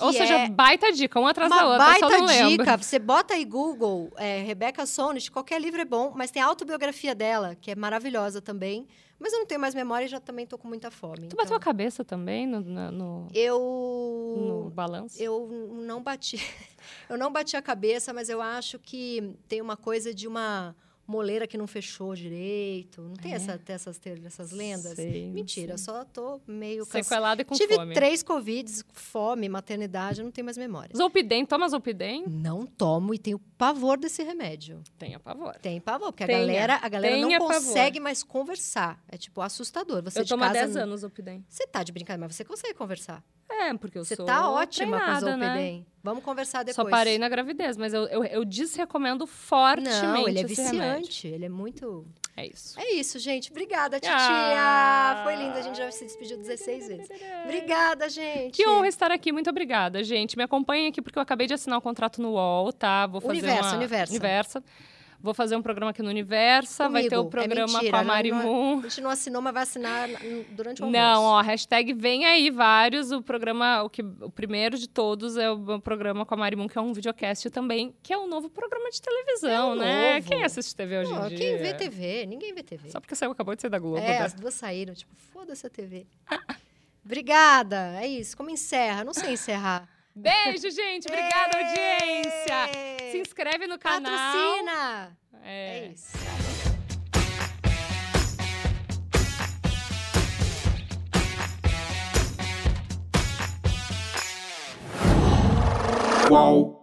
Ou seja, é baita dica, um atrás da outra, só baita não lembro. dica. Você bota aí Google, é, Rebecca Solnit, qualquer livro é bom, mas tem a autobiografia dela, que é maravilhosa também. Mas eu não tenho mais memória e já também tô com muita fome. Tu então. bateu a cabeça também no, no, no Eu balanço? eu não bati, [laughs] eu não bati a cabeça, mas eu acho que tem uma coisa de uma moleira que não fechou direito. Não tem É? essa, essas, essas lendas? Sei, Mentira, sei. só tô meio. Sequelada e com Tive fome. três Covids, fome, maternidade, eu não tenho mais memória. Zolpidem, toma Zolpidem? Não tomo e tenho pavor desse remédio. Tenha pavor. Tem pavor, porque a Tenha. galera, a galera não pavor. consegue mais conversar. É tipo assustador. Você eu tomo há casa 10 não- anos Zolpidem. Você tá de brincadeira, mas você consegue conversar. É, porque eu Você sou tá ótima com o né? Zolpidem. Vamos conversar depois. Só parei na gravidez, mas eu, eu, eu desrecomendo fortemente Não, ele é esse remédio. viciante. Ele é muito. É isso. É isso, gente. Obrigada, titia. Ah. Foi lindo. A gente já se despediu 16 vezes. Obrigada, gente. Que honra estar aqui, muito obrigada, gente. Me acompanhem aqui porque eu acabei de assinar um contrato no UOL, tá? Vou fazer Universo, uma... Universo. Universa. Vou fazer um programa aqui no Universa, vai ter o Comigo. programa é mentira, com a não- Mari não- Moon. A gente não assinou, mas vai assinar durante o almoço. Não, ó, hashtag vem aí vários. O programa, o, que, o primeiro de todos é o programa com a Mari Moon, que é um videocast também, que é um novo programa de televisão, É um né? novo. Quem assiste TV hoje Pô, em dia? quem vê TV? Ninguém vê TV. Só porque saiu, acabou de sair da Globo. É, né? as duas saíram. Tipo, foda-se a TV. [laughs] Obrigada. É isso. Como encerra? Não sei encerrar. Beijo, gente. Obrigada, audiência. Se inscreve no canal. Patrocina! É. É isso. Qual?